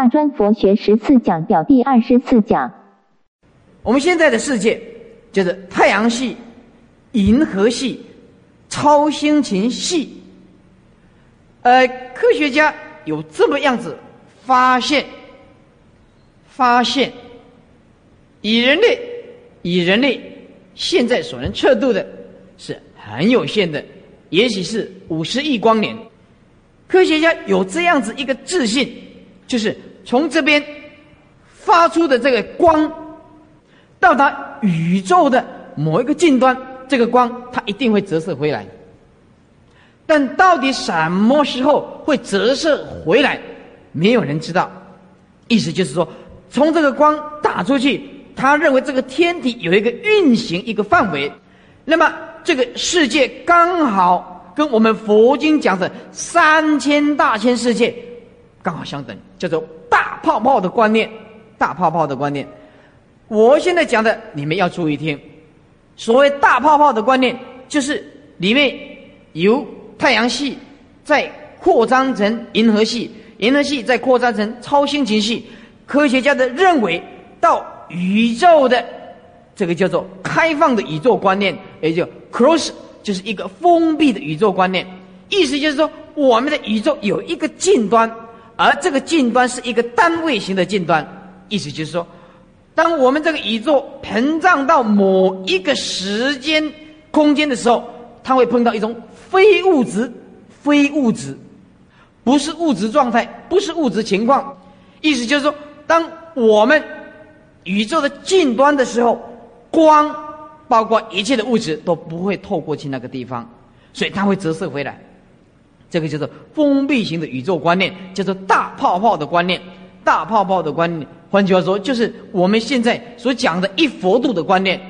大专佛学十四讲表第二十四讲。我们现在的世界就是太阳系、银河系、超星群系。呃，科学家有这么样子发现，发现以人类以人类现在所能测度的是很有限的，也许是五十亿光年。科学家有这样子一个自信，就是从这边发出的这个光，到达宇宙的某一个近端，这个光它一定会折射回来。但到底什么时候会折射回来，没有人知道。意思就是说，从这个光打出去，他认为这个天体有一个运行一个范围，那么这个世界刚好。跟我们佛经讲的三千大千世界刚好相等，叫做大泡泡的观念。大泡泡的观念，我现在讲的你们要注意听。所谓大泡泡的观念，就是里面由太阳系再扩张成银河系，银河系再扩张成超星群系。科学家的认为，到宇宙的这个叫做开放的宇宙观念，也就 close。就是一个封闭的宇宙观念，意思就是说，我们的宇宙有一个近端，而这个近端是一个单位型的近端。意思就是说，当我们这个宇宙膨胀到某一个时间空间的时候，它会碰到一种非物质、非物质，不是物质状态，不是物质情况。意思就是说，当我们宇宙的近端的时候，光。包括一切的物质都不会透过去那个地方，所以它会折射回来。这个叫做封闭型的宇宙观念，叫做大泡泡的观念。大泡泡的观念，换句话说，就是我们现在所讲的一佛度的观念，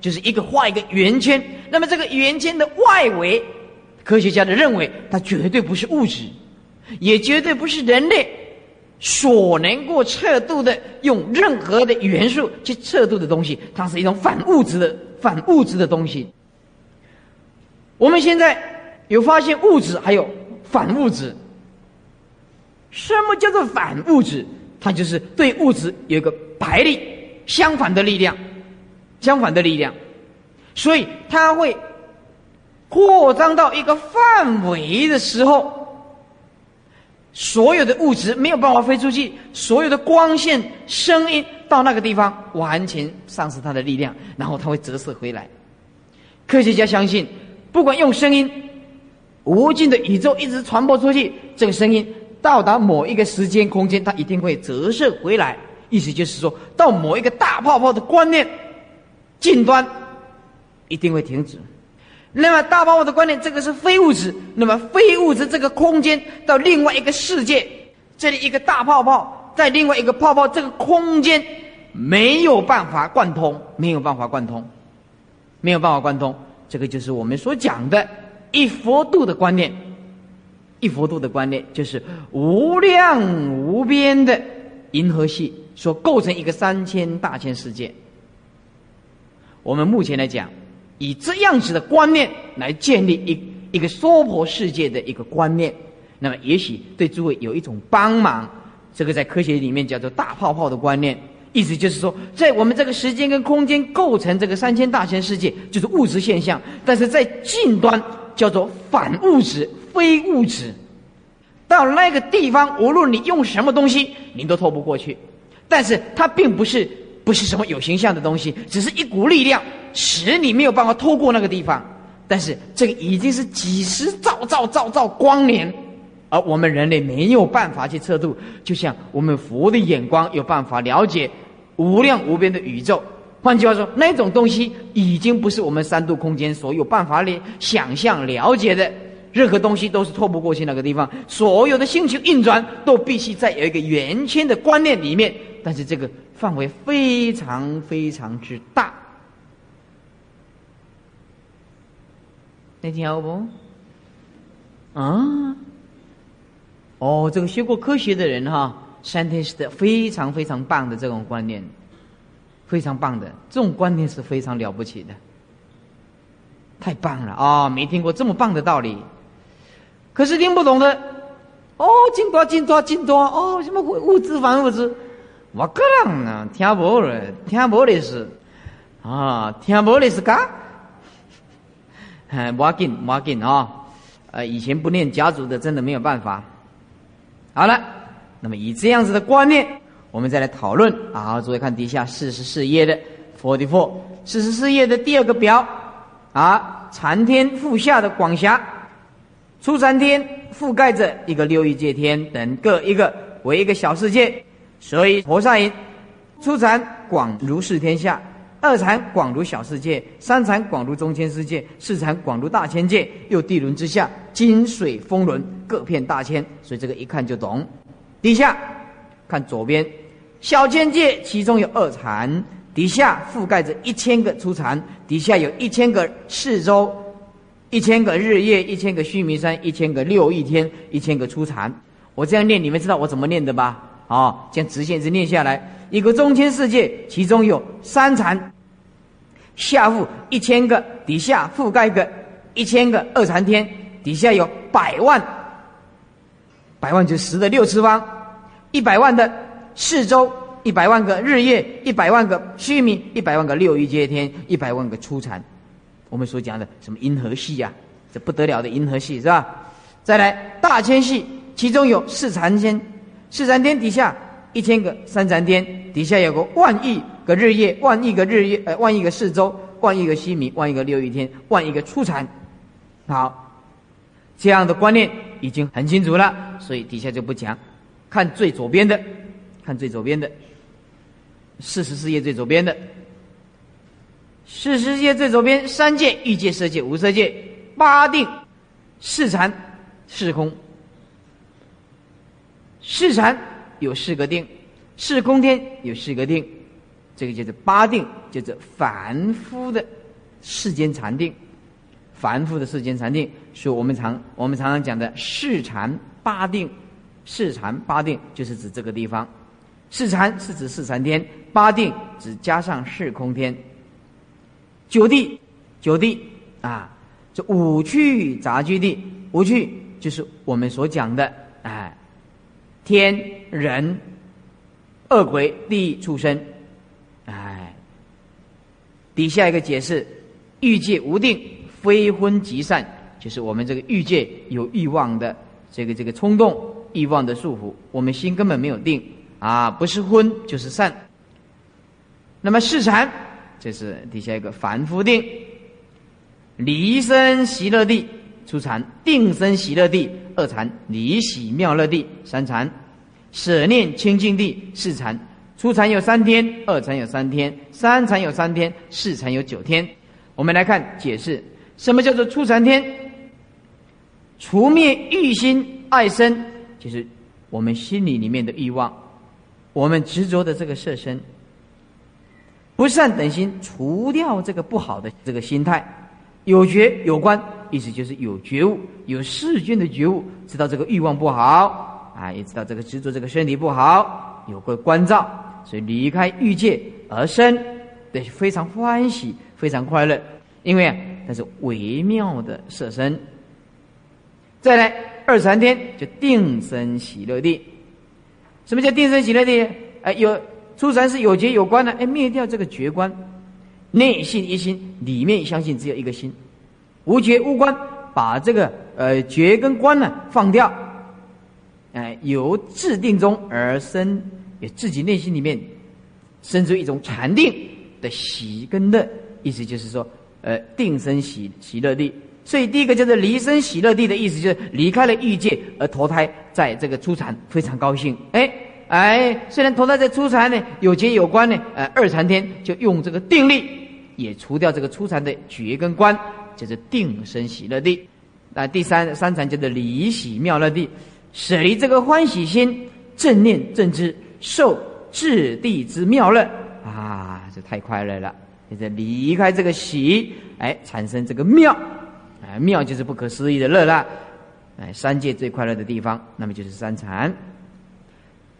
就是一个画一个圆圈。那么这个圆圈的外围，科学家的认为，它绝对不是物质，也绝对不是人类所能够测度的，用任何的元素去测度的东西，它是一种反物质的。反物质的东西，我们现在有发现物质还有反物质。什么叫做反物质？它就是对物质有一个排力相反的力量，相反的力量，所以它会扩张到一个范围的时候，所有的物质没有办法飞出去，所有的光线、声音。到那个地方，完全丧失它的力量，然后它会折射回来。科学家相信，不管用声音，无尽的宇宙一直传播出去，这个声音到达某一个时间空间，它一定会折射回来。意思就是说，到某一个大泡泡的观念近端，一定会停止。那么大泡泡的观念，这个是非物质。那么非物质这个空间到另外一个世界，这里一个大泡泡。在另外一个泡泡，这个空间没有办法贯通，没有办法贯通，没有办法贯通。这个就是我们所讲的一佛度的观念，一佛度的观念就是无量无边的银河系所构成一个三千大千世界。我们目前来讲，以这样子的观念来建立一一个娑婆世界的一个观念，那么也许对诸位有一种帮忙。这个在科学里面叫做大泡泡的观念，意思就是说，在我们这个时间跟空间构成这个三千大千世界，就是物质现象；但是在近端叫做反物质、非物质。到那个地方，无论你用什么东西，你都透不过去。但是它并不是不是什么有形象的东西，只是一股力量使你没有办法透过那个地方。但是这个已经是几十兆兆兆兆光年。而我们人类没有办法去测度，就像我们佛的眼光有办法了解无量无边的宇宙。换句话说，那种东西已经不是我们三度空间所有办法里想象了解的。任何东西都是透不过去那个地方。所有的星球运转都必须在有一个圆圈的观念里面，但是这个范围非常非常之大。那听好不？啊？哦，这个学过科学的人哈，scientist 非常非常棒的这种观念，非常棒的这种观念是非常了不起的，太棒了啊！没听过这么棒的道理，可是听不懂的，哦，真多真多真多哦，什么物质反物质，我个人呢听不了，听不的是啊，听不的是噶，哎，要紧要紧啊，呃，以前不念家族的，真的没有办法。好了，那么以这样子的观念，我们再来讨论啊。注意看底下四十四页的 forty four，四十四页的第二个表啊，禅天覆下的广狭。初禅天覆盖着一个六欲界天等各一个为一个小世界，所以菩萨言：初禅广如是天下，二禅广如小世界，三禅广如中千世界，四禅广如大千界。又地轮之下，金水风轮各片大千，所以这个一看就懂。底下看左边，小千界其中有二禅，底下覆盖着一千个初禅，底下有一千个四周。一千个日夜，一千个须弥山，一千个六亿天，一千个初禅。我这样念，你们知道我怎么念的吧？啊，这样直线直念下来，一个中千世界，其中有三禅，下覆一千个，底下覆盖个一千个二禅天，底下有百万，百万就十的六次方，一百万的四周，一百万个日夜，一百万个须弥，一百万个六亿阶天，一百万个初禅。我们所讲的什么银河系呀，这不得了的银河系是吧？再来大千系，其中有四禅天，四禅天底下一千个三禅天，底下有个万亿个日夜，万亿个日夜，呃，万亿个四周，万亿个西米，万亿个六亿天，万亿个初禅。好，这样的观念已经很清楚了，所以底下就不讲。看最左边的，看最左边的，四十四页最左边的。四十四页最左边，三界欲界、色界、无色界，八定、四禅、四空。四禅有四个定，四空天有四个定，这个就是八定，就是凡夫的世间禅定。凡夫的世间禅定，是我们常我们常常讲的四禅八定。四禅八定就是指这个地方，四禅是指四禅天，八定只加上四空天。九地，九地啊，这五趣杂居地，五趣就是我们所讲的，哎，天人、恶鬼、地畜生，哎，底下一个解释，欲界无定，非昏即散，就是我们这个欲界有欲望的这个这个冲动，欲望的束缚，我们心根本没有定啊，不是昏就是散。那么四禅。这是底下一个凡夫定，离生喜乐地初禅，定生喜乐地二禅，离喜妙乐地三禅，舍念清净地四禅。初禅有三天，二禅有三天，三禅有三天，四禅有九天。我们来看解释，什么叫做初禅天？除灭欲心爱身，就是我们心里里面的欲望，我们执着的这个色身。不善等心，除掉这个不好的这个心态，有觉有观，意思就是有觉悟，有世间的觉悟，知道这个欲望不好啊，也知道这个执着这个身体不好，有个关照，所以离开欲界而生，对，非常欢喜，非常快乐，因为啊，那是微妙的色身。再来二禅天就定生喜乐地，什么叫定生喜乐地？哎，有。初禅是有觉有观的，哎，灭掉这个觉观，内信一心，里面相信只有一个心，无觉无观，把这个呃觉跟观呢放掉，哎，由自定中而生，也自己内心里面生出一种禅定的喜跟乐，意思就是说，呃，定生喜喜乐地。所以第一个就是离生喜乐地的意思，就是离开了欲界而投胎在这个初禅，非常高兴，哎。哎，虽然投胎在初禅呢，有结有关呢，呃，二禅天就用这个定力，也除掉这个初禅的觉跟观，就是定生喜乐地。那第三三禅叫做离喜妙乐地，舍离这个欢喜心，正念正知，受至地之妙乐啊，这太快乐了。就是离开这个喜，哎，产生这个妙，哎，妙就是不可思议的乐了。哎，三界最快乐的地方，那么就是三禅。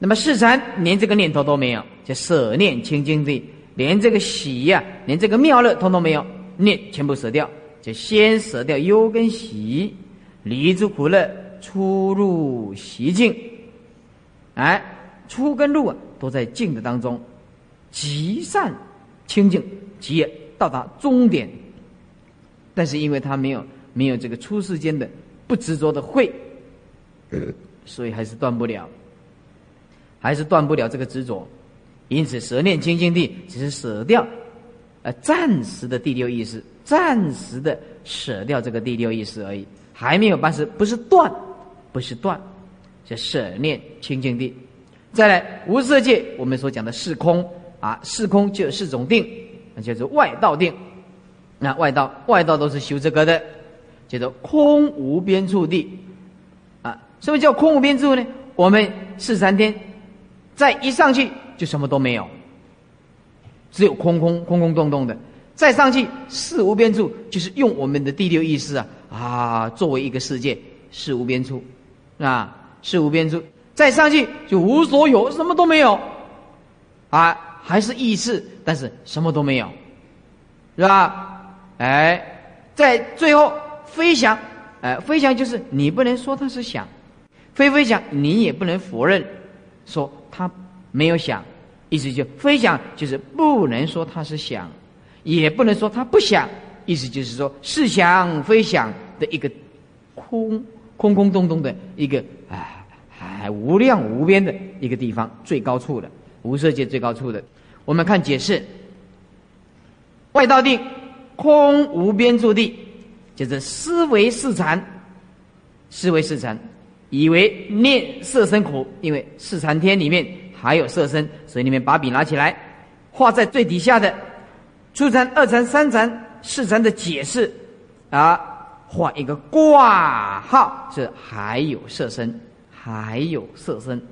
那么四禅连这个念头都没有，就舍念清净地，连这个喜呀，连这个妙乐通通没有，念全部舍掉，就先舍掉忧跟喜，离诸苦乐，出入习境，哎，出跟入啊，都在静的当中，极善清净，即到达终点。但是因为他没有没有这个出世间的不执着的慧，所以还是断不了，还是断不了这个执着。因此，舍念清净地只是舍掉，呃，暂时的第六意识，暂时的舍掉这个第六意识而已，还没有办事，不是断，不是断，是舍念清净地。再来，无色界，我们所讲的是空啊，是空就有四种定，那叫做外道定。那外道，外道都是修这个的，叫做空无边处地啊。什么叫空无边处呢？我们四三天再一上去。就什么都没有，只有空空空空洞洞的。再上去四无边处，就是用我们的第六意识啊啊作为一个世界，四无边处啊四无边处。再上去就无所有，什么都没有啊，还是意识，但是什么都没有，是吧？哎，在最后飞翔，哎，飞翔就是你不能说它是想，飞飞翔，你也不能否认说它。没有想，意思就飞翔，就是不能说它是想，也不能说它不想，意思就是说是想飞翔的一个空空空洞洞的一个啊，还无量无边的一个地方，最高处的无色界最高处的。我们看解释，外道定空无边处地，就是思维四禅，思维四禅，以为念色身苦，因为四禅天里面。还有色身，所以你们把笔拿起来，画在最底下的初禅、二禅、三禅、四禅的解释啊，画一个挂号，是还有色身，还有色身，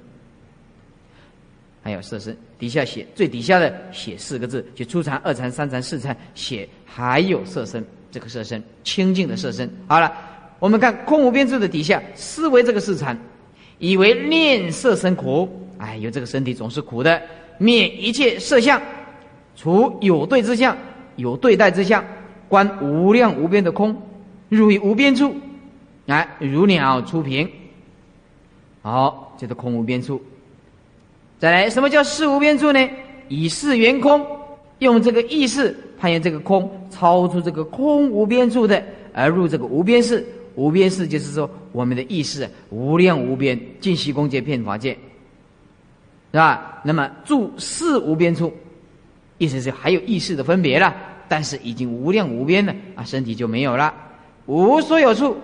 还有色身。底下写最底下的写四个字，就初禅、二禅、三禅、四禅，写还有色身，这个色身清净的色身。好了，我们看空无边处的底下，思维这个四禅，以为念色身苦。哎，有这个身体总是苦的，灭一切色相，除有对之相，有对待之相，观无量无边的空，入于无边处，来如鸟出屏。好，这个空无边处。再来，什么叫事无边处呢？以事圆空，用这个意识攀岩这个空，超出这个空无边处的，而入这个无边事。无边事就是说，我们的意识无量无边，尽虚空界、遍法界。是吧？那么住四无边处，意思是还有意识的分别了，但是已经无量无边了啊，身体就没有了。无所有处，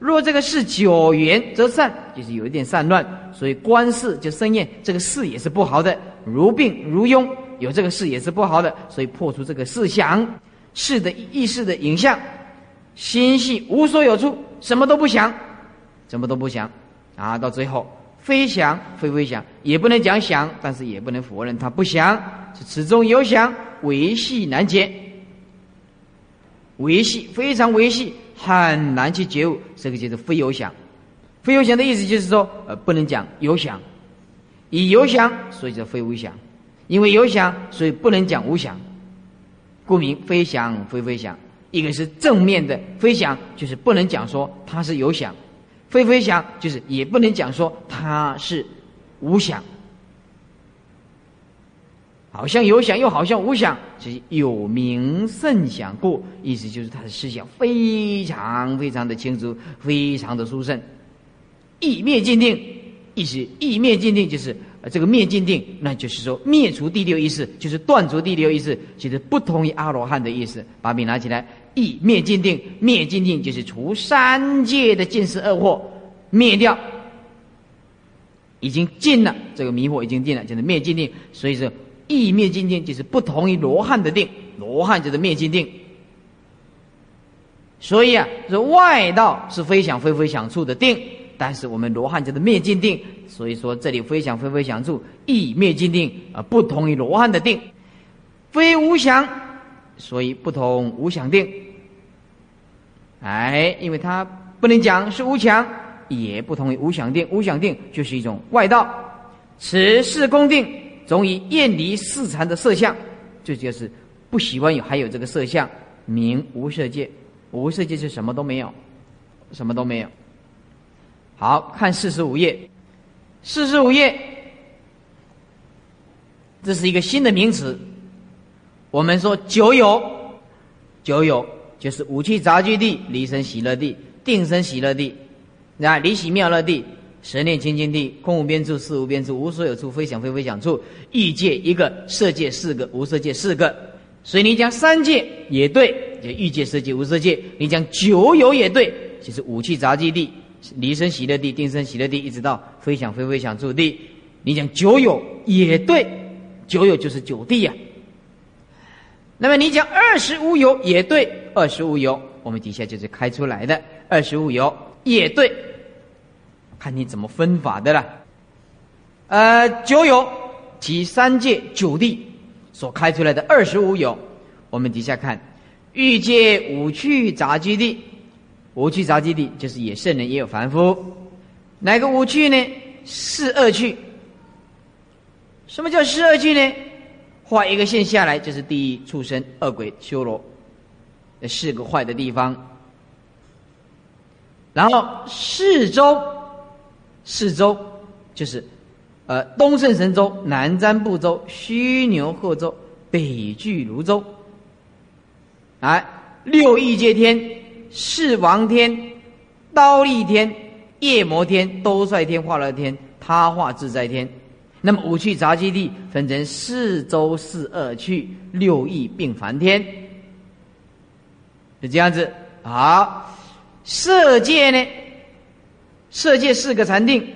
若这个事久圆则散，就是有一点散乱，所以观事就生厌，这个事也是不好的。如病如庸，有这个事也是不好的，所以破除这个事想事的意识的影像，心系无所有处，什么都不想，什么都不想啊，到最后。非想非非想，也不能讲想，但是也不能否认他不想，是此中有想，维系难解，维系非常维系，很难去觉悟。这个就是非有想，非有想的意思就是说，呃，不能讲有想，以有想，所以叫非无想，因为有想，所以不能讲无想，故名非想非非想。一个是正面的非想，就是不能讲说它是有想。非非想，就是也不能讲说它是无想，好像有想，又好像无想，是有名甚想故，意思就是他的思想非常非常的清楚，非常的殊胜。意灭尽定，意思意灭尽定就是这个灭尽定，那就是说灭除第六意识，就是断除第六意识，就是不同于阿罗汉的意思。把笔拿起来。意灭尽定，灭尽定就是除三界的尽是恶惑，灭掉，已经尽了，这个迷惑已经尽了，就是灭尽定。所以说，意灭尽定就是不同于罗汉的定，罗汉就是灭尽定。所以啊，这外道是非想非非想处的定，但是我们罗汉就是灭尽定。所以说，这里非想非非想处，意灭尽定啊，不同于罗汉的定，非无想，所以不同无想定。哎，因为它不能讲是无想，也不同于无想定。无想定就是一种外道。此是公定总以厌离四禅的色相，这就是不喜欢有还有这个色相，名无色界。无色界是什么都没有，什么都没有。好看四十五页，四十五页，这是一个新的名词。我们说九有，九有就是五趣杂居地、离生喜乐地、定生喜乐地，那离喜妙乐地、神念清净地、空无边处、事无边处、无所有处、非想非非想处、异界一个、色界四个、无色界四个。所以你讲三界也对，就欲界、色界、无色界；你讲九有也对，就是五趣杂居地、离生喜乐地、定生喜乐地，一直到非想非非想住地。你讲九有也对，九有就是九地呀。那么你讲二十五有也对，二十五有我们底下就是开出来的二十五有也对，看你怎么分法的了。呃，九有即三界九地所开出来的二十五有，我们底下看欲界五趣杂居地，五趣杂居地就是也圣人也有凡夫，哪个五趣呢？四恶趣。什么叫四恶趣呢？画一个线下来，就是第一畜生、恶鬼、修罗，这四个坏的地方。然后四周，四周就是呃东胜神州、南瞻部洲、须牛贺洲、北俱泸州。来，六欲界天、四王天、刀立天、夜魔天、兜率天、化乐天、他化自在天。那么五趣杂居地分成四周四二趣六义并凡天，是这样子。好，色界呢？色界四个禅定，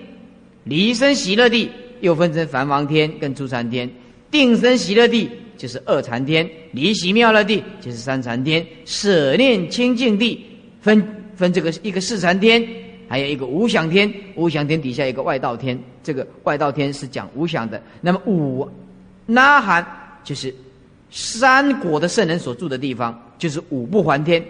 离生喜乐地又分成梵王天跟诸禅天，定生喜乐地就是二禅天，离喜妙乐地就是三禅天，舍念清净地分分这个一个四禅天。还有一个无想天，无想天底下一个外道天，这个外道天是讲无想的。那么五那含就是三国的圣人所住的地方，就是五不还天。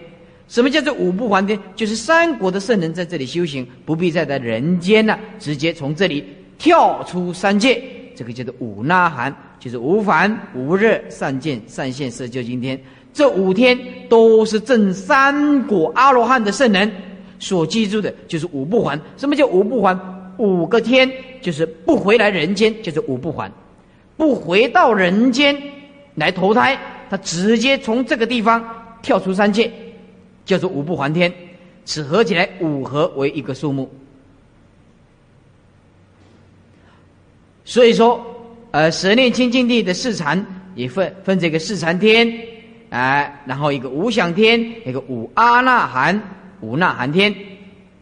什么叫做五不还天？就是三国的圣人在这里修行，不必再在人间了，直接从这里跳出三界。这个叫做五那含，就是无烦、无热、善见、善现、色究竟天。这五天都是正三果阿罗汉的圣人。所记住的就是五不还。什么叫五不还？五个天就是不回来人间，就是五不还，不回到人间来投胎，他直接从这个地方跳出三界，叫做五不还天。此合起来五合为一个数目。所以说，呃，十念清净地的四禅也分分这个四禅天，哎，然后一个无想天，一个五阿那含。五那含天，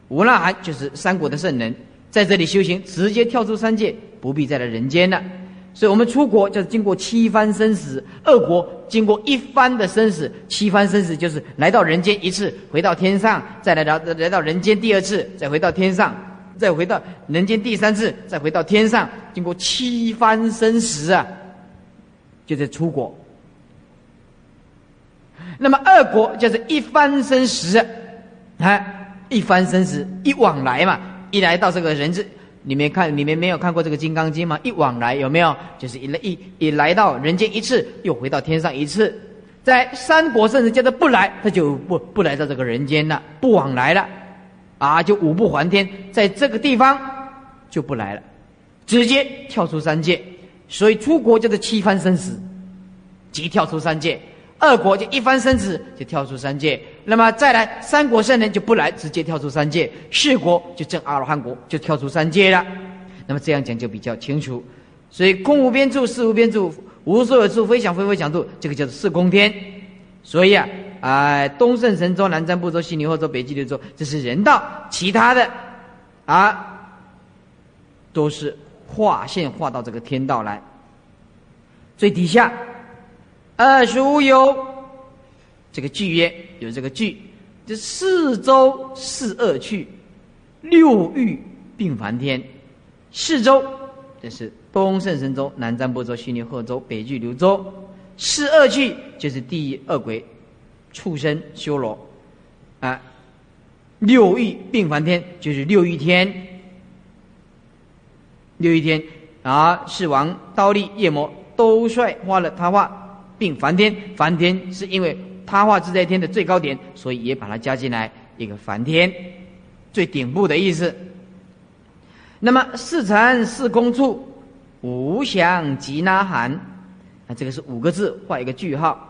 五那含就是三国的圣人，在这里修行，直接跳出三界，不必再来人间了。所以，我们出国就是经过七番生死，二国经过一番的生死，七番生死就是来到人间一次，回到天上，再来到来到人间第二次，再回到天上，再回到人间第三次，再回到天上，经过七番生死啊，就在出国。那么二国就是一番生死。啊，一翻生死，一往来嘛，一来到这个人世，你们看，你们没有看过这个《金刚经》吗？一往来有没有？就是一来一一来到人间一次，又回到天上一次。在三国甚至叫做不来，他就不不来到这个人间了，不往来了，啊，就五步还天，在这个地方就不来了，直接跳出三界。所以出国叫做七翻生死，即跳出三界。二国就一翻生死就跳出三界，那么再来三国圣人就不来，直接跳出三界。四国就正阿罗汉国就跳出三界了。那么这样讲就比较清楚。所以空无边处、事无边处、无所有处、非想非非想处，这个叫做四空天。所以啊，哎东胜神州、南瞻部洲、西牛贺洲、北俱流洲，这是人道。其他的啊，都是划线划到这个天道来。最底下。二十五有这个句曰有这个句，这四周四恶趣，六欲并梵天。四周这是东胜神州、南瞻部洲、西牛贺洲、北俱流洲。四恶趣就是第一恶鬼、畜生、修罗啊。六欲并梵天就是六欲天。六欲天啊，是王、刀立、夜魔都率化了他化。并梵天，梵天是因为他化自在天的最高点，所以也把它加进来一个梵天，最顶部的意思。那么四禅四空处，无相即那含，啊，这个是五个字，画一个句号。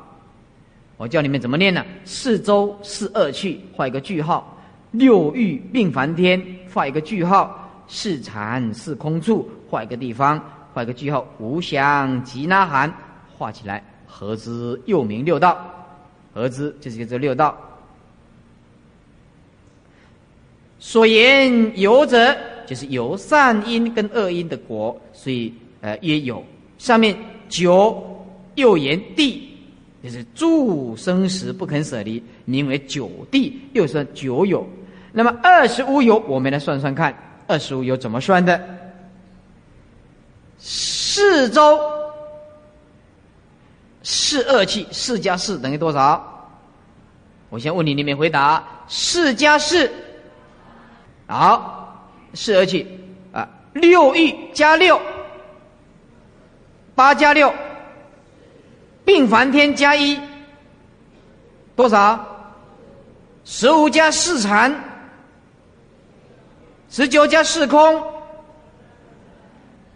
我教你们怎么念呢？四周四二去，画一个句号；六欲并梵天，画一个句号；四禅四空处，画一个地方，画一个句号；无相即那含，画起来，合之又名六道。合之就是这六道。所言有者。就是有善因跟恶因的果，所以呃也有。上面九又言地，就是诸生时不肯舍离，名为九地，又算九有。那么二十五有，我们来算算看，二十五有怎么算的？四周四二气，四加四等于多少？我先问你，你们回答。四加四，好。四而起，啊，六欲加六，八加六，并梵天加一，多少？十五加四禅，十九加四空，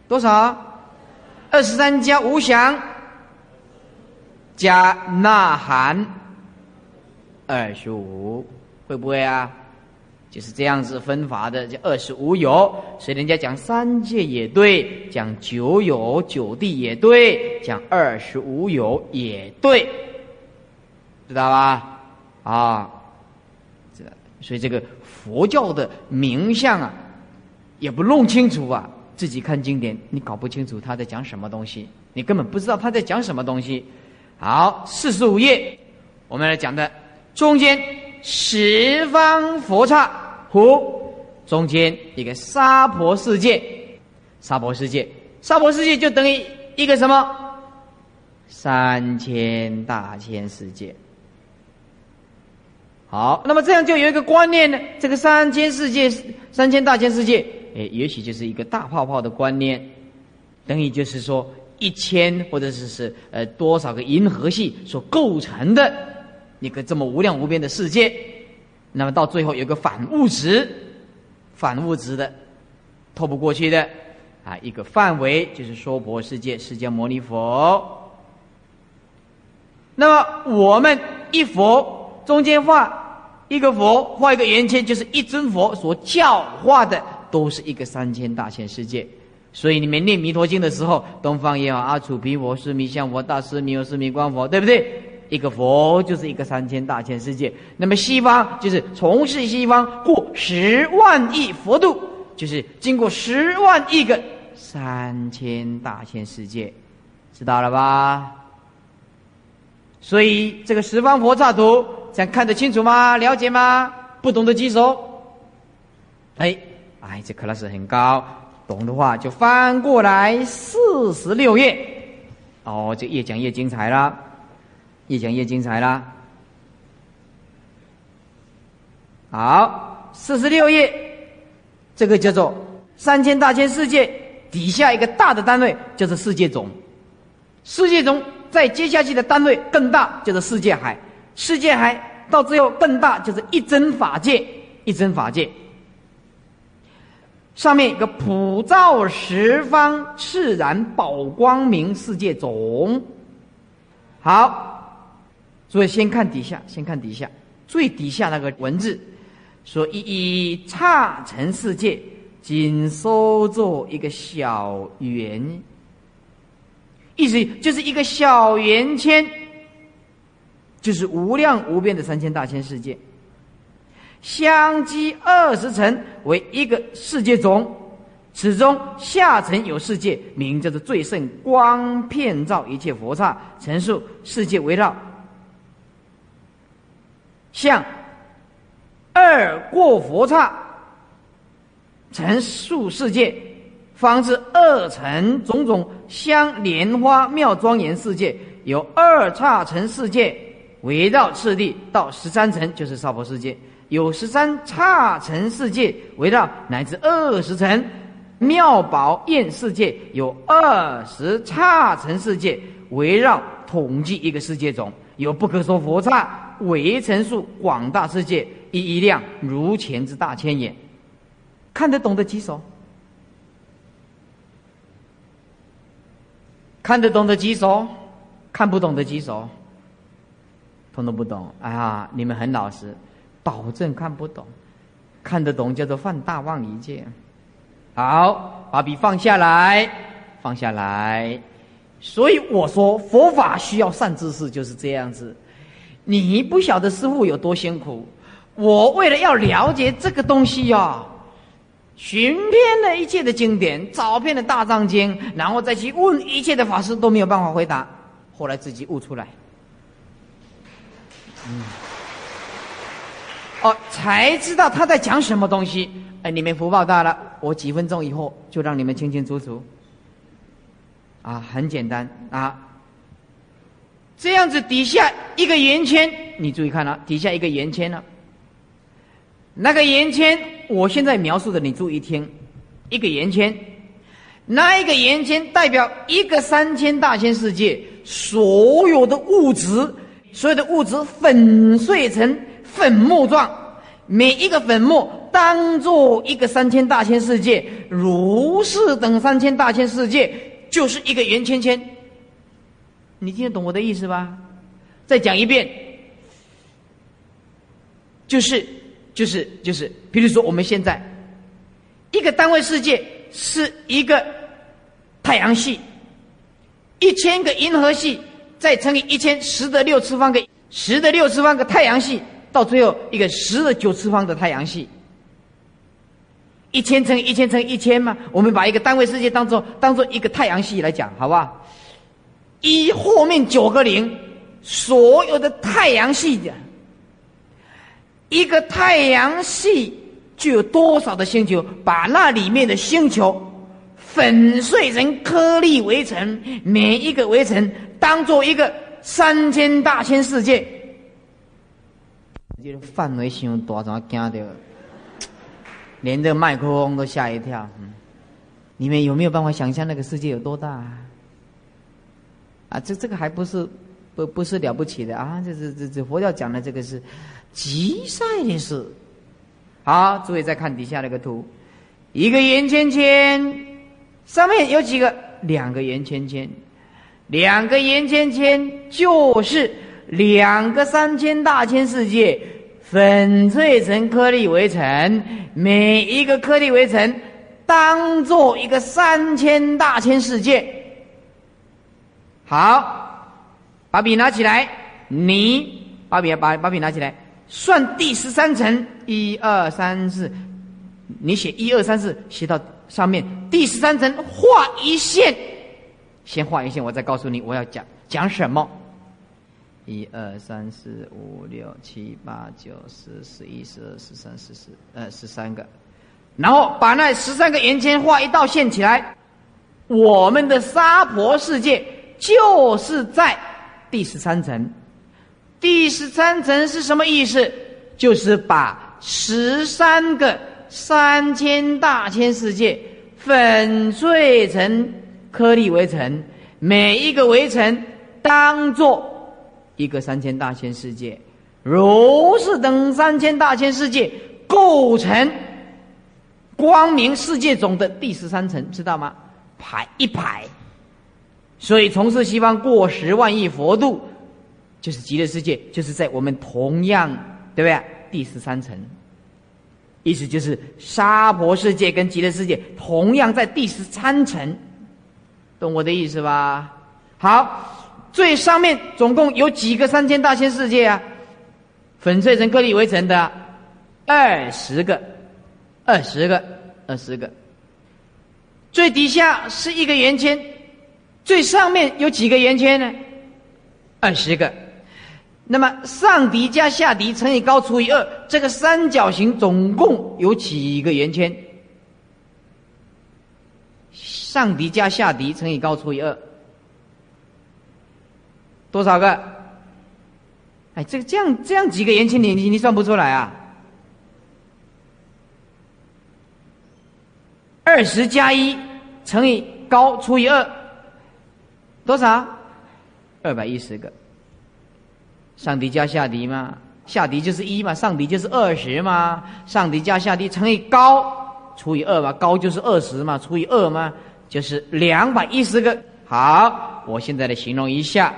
多少？二十三加无想，加呐喊，二十五，会不会啊？就是这样子分法的，叫二十五有，所以人家讲三界也对，讲九有九地也对，讲二十五有也对，知道吧？啊，这所以这个佛教的名相啊，也不弄清楚啊，自己看经典，你搞不清楚他在讲什么东西，你根本不知道他在讲什么东西。好，四十五页，我们来讲的中间十方佛刹。湖中间一个沙婆世界，沙婆世界，沙婆世界就等于一个什么？三千大千世界。好，那么这样就有一个观念呢，这个三千世界、三千大千世界，哎，也许就是一个大泡泡的观念，等于就是说一千或者是是呃多少个银河系所构成的一个这么无量无边的世界。那么到最后有个反物质，反物质的透不过去的啊，一个范围就是说婆世界，释迦牟尼佛。那么我们一佛中间画一个佛，画一个圆圈，就是一尊佛所教化的，都是一个三千大千世界。所以你们念弥陀经的时候，东方也有，阿楚毗佛、是弥相佛、大师弥佛、是弥光佛，对不对？一个佛就是一个三千大千世界，那么西方就是从事西方过十万亿佛度，就是经过十万亿个三千大千世界，知道了吧？所以这个十方佛刹图，这样看得清楚吗？了解吗？不懂的举手。哎，哎，这克拉斯很高，懂的话就翻过来四十六页。哦，这越讲越精彩了。越讲越精彩啦！好，四十六页，这个叫做三千大千世界底下一个大的单位就是世界总，世界总再接下去的单位更大，就是世界海，世界海到最后更大，就是一真法界，一真法界。上面一个普照十方炽然宝光明世界总，好。所以先看底下，先看底下最底下那个文字，说一一刹尘世界，仅收作一个小圆，意思就是一个小圆圈，就是无量无边的三千大千世界，相积二十层为一个世界总，此中下层有世界，名叫做最胜光遍照一切佛刹，陈述世界围绕。像二过佛刹，成数世界，方知二层种种香莲花妙庄严世界，有二刹层世界围绕次第到十三层，就是娑婆世界；有十三刹层世界围绕乃至二十层妙宝焰世界，有二十刹层世界围绕统计一个世界中，有不可说佛刹。为陈数广大世界一一亮，如前之大千眼，看得懂的举手。看得懂的举手，看不懂的举手。通通不懂，啊，你们很老实，保证看不懂，看得懂叫做犯大妄一见。好，把笔放下来，放下来。所以我说佛法需要善知识，就是这样子。你不晓得师傅有多辛苦，我为了要了解这个东西呀，寻遍了一切的经典，找遍了大藏经，然后再去问一切的法师都没有办法回答，后来自己悟出来。嗯，哦，才知道他在讲什么东西。哎，你们福报大了，我几分钟以后就让你们清清楚楚。啊，很简单啊，这样子底下一个圆圈，你注意看了，底下一个圆圈了。那个圆圈，我现在描述的，你注意听，一个圆圈，那一个圆圈代表一个三千大千世界所有的物质。所有的物质粉碎成粉末状，每一个粉末当做一个三千大千世界，如是等三千大千世界就是一个圆圈圈。你听得懂我的意思吧？再讲一遍，就是就是就是，比如说我们现在一个单位世界是一个太阳系，一千个银河系。再乘以一千十的六次方个十的六次方个太阳系，到最后一个十的九次方的太阳系。一千乘一千乘一千嘛，我们把一个单位世界当做当做一个太阳系来讲，好不好？一后面九个零，所有的太阳系的，一个太阳系就有多少的星球？把那里面的星球粉碎成颗粒围尘，每一个围尘。当做一个三千大千世界，这个范围太大，怎么惊到？连这个麦克风都吓一跳。嗯，你们有没有办法想象那个世界有多大？啊，啊这这个还不是不不是了不起的啊！这这这这佛教讲的这个是极善的事。好，诸位再看底下那个图，一个圆圈圈，上面有几个？两个圆圈圈。两个圆圈圈就是两个三千大千世界粉碎成颗粒微尘，每一个颗粒微尘当做一个三千大千世界。好，把笔拿起来，你把笔把把笔拿起来，算第十三层，一二三四，你写一二三四，写到上面第十三层画一线。先画一线，我再告诉你我要讲讲什么。一二三四五六七八九十十一十二十三十四呃十三个，然后把那十三个圆圈画一道线起来。我们的沙婆世界就是在第十三层。第十三层是什么意思？就是把十三个三千大千世界粉碎成。颗粒围城，每一个围城当做一个三千大千世界，如是等三千大千世界构成光明世界中的第十三层，知道吗？排一排，所以从事西方过十万亿佛度，就是极乐世界，就是在我们同样对不对？第十三层，意思就是沙婆世界跟极乐世界同样在第十三层。懂我的意思吧？好，最上面总共有几个三千大千世界啊？粉碎成颗粒为成的二十个，二十个，二十个。最底下是一个圆圈，最上面有几个圆圈呢？二十个。那么上底加下底乘以高除以二，这个三角形总共有几个圆圈？上底加下底乘以高除以二，多少个？哎，这个这样这样几个圆圈你你你算不出来啊？二十加一乘以高除以二，多少？二百一十个。上底加下底嘛，下底就是一嘛，上底就是二十嘛，上底加下底乘以高除以二嘛，高就是二十嘛，除以二嘛。就是两百一十个好，我现在来形容一下，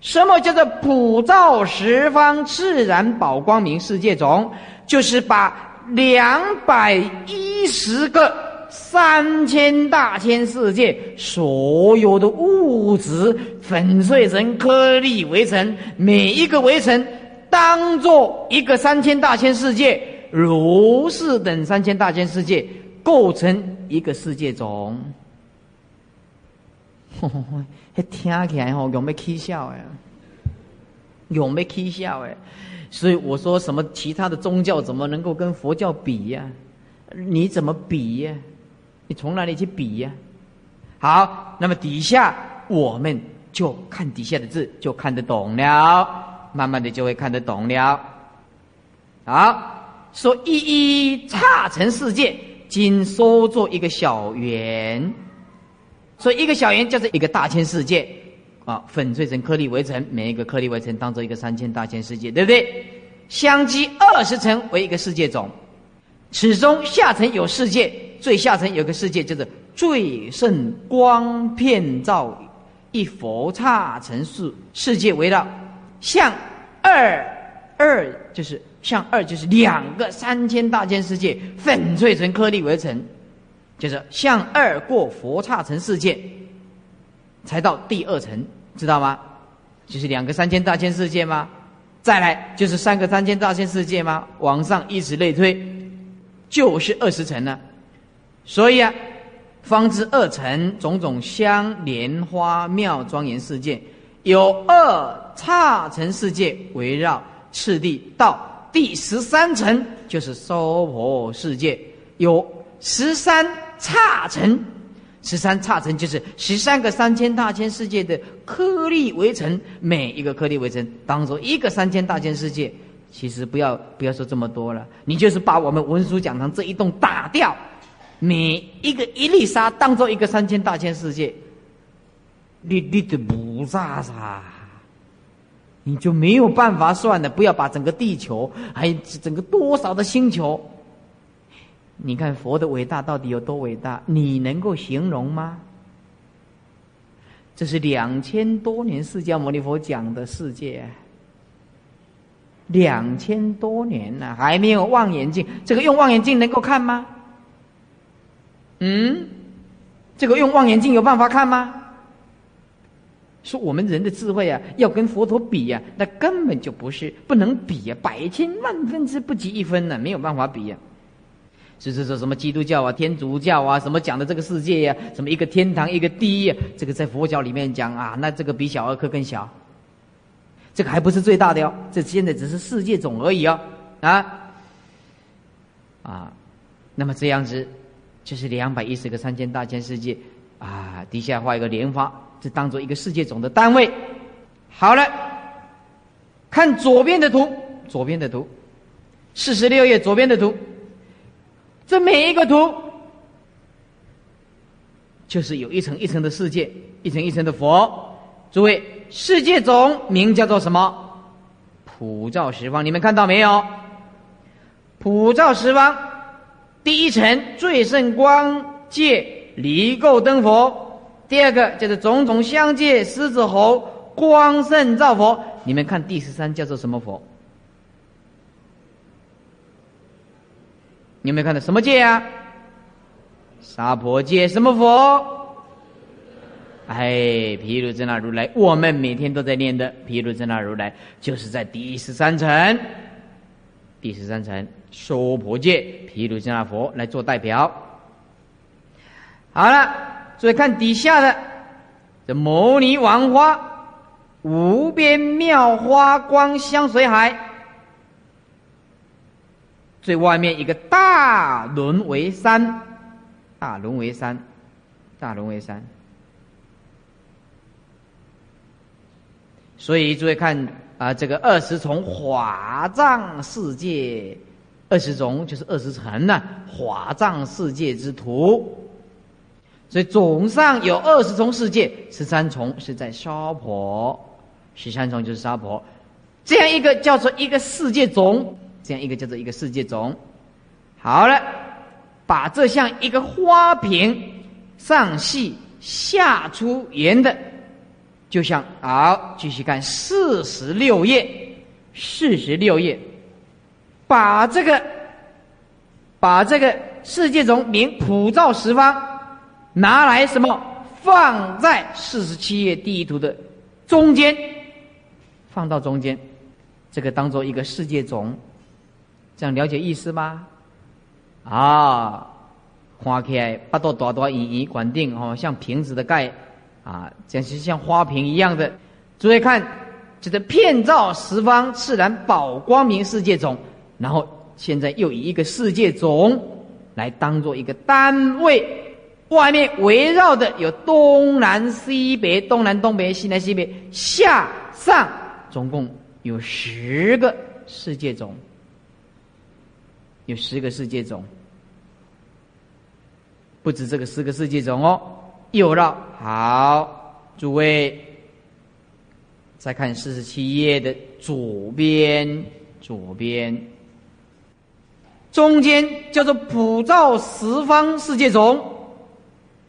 什么叫做普照十方自然宝光明世界种？就是把两百一十个三千大千世界所有的物质粉碎成颗粒微尘，每一个微尘当做一个三千大千世界，如是等三千大千世界构成一个世界种。嘿，听起来吼，有没起笑哎？有没起笑哎？所以我说，什么其他的宗教怎么能够跟佛教比呀？你怎么比呀？你从哪里去比呀？好，那么底下我们就看底下的字，就看得懂了，慢慢的就会看得懂了。好，说一一差成世界，今收作一个小圆。所以一个小圆叫做一个大千世界，啊，粉碎成颗粒微尘，每一个颗粒微尘当做一个三千大千世界，对不对？相积二十层为一个世界种，此中下层有世界，最下层有个世界，叫做最胜光片照一佛刹城世世界围绕，向二二就是向二就是两个三千大千世界粉碎成颗粒为尘。就是向二过佛刹城世界，才到第二层，知道吗？就是两个三千大千世界吗？再来就是三个三千大千世界吗？往上以此类推，就是二十层了。所以啊，方知二层种种香莲花妙庄严世界，有二刹层世界围绕次第到第十三层，就是娑婆世界，有十三。刹层，十三刹尘就是十三个三千大千世界的颗粒围城，每一个颗粒围城当做一个三千大千世界。其实不要不要说这么多了，你就是把我们文殊讲堂这一栋打掉，你一个一粒沙当做一个三千大千世界，你你的不萨萨，你就没有办法算了。不要把整个地球，还有整个多少的星球。你看佛的伟大到底有多伟大？你能够形容吗？这是两千多年释迦牟尼佛讲的世界，两千多年了，还没有望远镜。这个用望远镜能够看吗？嗯，这个用望远镜有办法看吗？说我们人的智慧啊，要跟佛陀比呀，那根本就不是不能比呀，百千万分之不及一分呢，没有办法比呀。是是说什么基督教啊、天主教啊，什么讲的这个世界呀，什么一个天堂一个地狱，这个在佛教里面讲啊，那这个比小儿科更小，这个还不是最大的哟，这现在只是世界总而已哦，啊啊，那么这样子就是两百一十个三千大千世界啊，底下画一个莲花，这当做一个世界总的单位。好了，看左边的图，左边的图，四十六页左边的图。这每一个图，就是有一层一层的世界，一层一层的佛。诸位，世界总名叫做什么？普照十方。你们看到没有？普照十方，第一层最胜光界离垢灯佛，第二个就是种种相界狮子猴光胜照佛。你们看第十三叫做什么佛？你有没有看到什么戒啊？沙婆戒什么佛？哎，毗卢遮那如来，我们每天都在念的毗卢遮那如来，就是在第十三层，第十三层娑婆界毗卢遮那佛来做代表。好了，注意看底下的这摩尼王花，无边妙花光香水海。最外面一个大轮为山，大轮为山，大轮为山。所以诸位看啊，这个二十重华藏世界，二十种就是二十层呢，华藏世界之图。所以总上有二十重世界，十三重是在娑婆，十三重就是娑婆，这样一个叫做一个世界总。这样一个叫做一个世界种，好了，把这像一个花瓶，上细下出圆的，就像好，继续看四十六页，四十六页，把这个，把这个世界中名普照十方，拿来什么？放在四十七页地图的中间，放到中间，这个当做一个世界种，这样了解意思吗？啊，花开八朵朵朵圆圆管定哦，像瓶子的盖啊，简直像花瓶一样的。注意看，这个片照十方自然宝光明世界种，然后现在又以一个世界种来当做一个单位。外面围绕的有东南西北、东南东北、西南西北、下上，总共有十个世界种，有十个世界种，不止这个十个世界种哦。又绕好，诸位再看四十七页的左边，左边中间叫做普照十方世界种。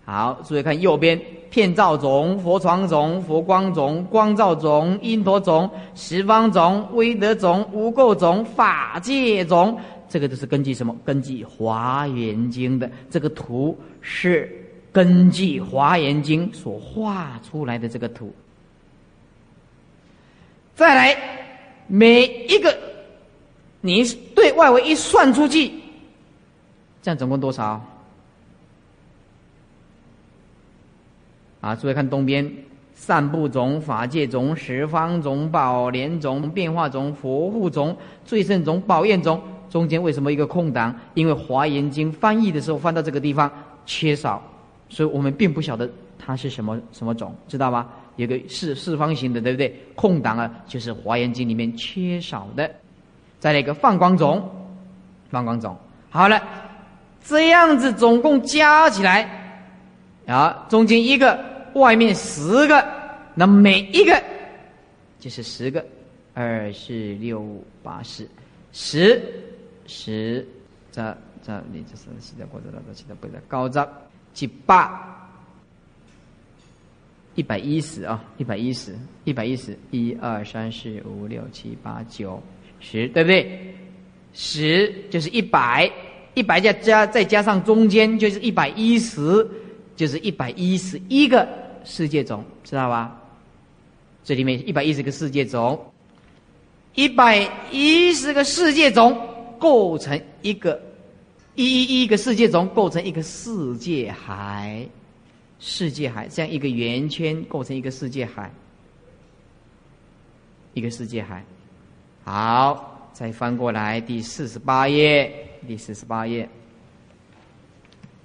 好，注意看右边：片照种、佛床种、佛光种、光照种、因陀种、十方种、威德种、无垢种、法界种。这个都是根据什么？根据《华严经》的这个图，是根据《华严经》所画出来的这个图。再来，每一个你对外围一算出去，这样总共多少？啊，注意看东边，散布种、法界种、十方种、宝莲种、变化种、佛护种、最胜种、宝焰种，中间为什么一个空档？因为《华严经》翻译的时候翻到这个地方缺少，所以我们并不晓得它是什么什么种，知道吗？有个四四方形的，对不对？空档啊，就是《华严经》里面缺少的。再来一个放光种，放光种，好了，这样子总共加起来，啊，中间一个。外面十个，那每一个就是十个，二四六八十，十十，这这你这是现在过着了，现在不在高着七八，一百一十啊，一百一十，一百一十，一二三四五六七八九十，对不对？十就是一百，一百加加再加上中间就是一百一十，就是一百一十一个。世界种知道吧？这里面一百一十个世界种，一百一十个世界种构成一个一一一个世界种构成一个世界海，世界海这样一个圆圈构成一个世界海，一个世界海。好，再翻过来第四十八页，第四十八页，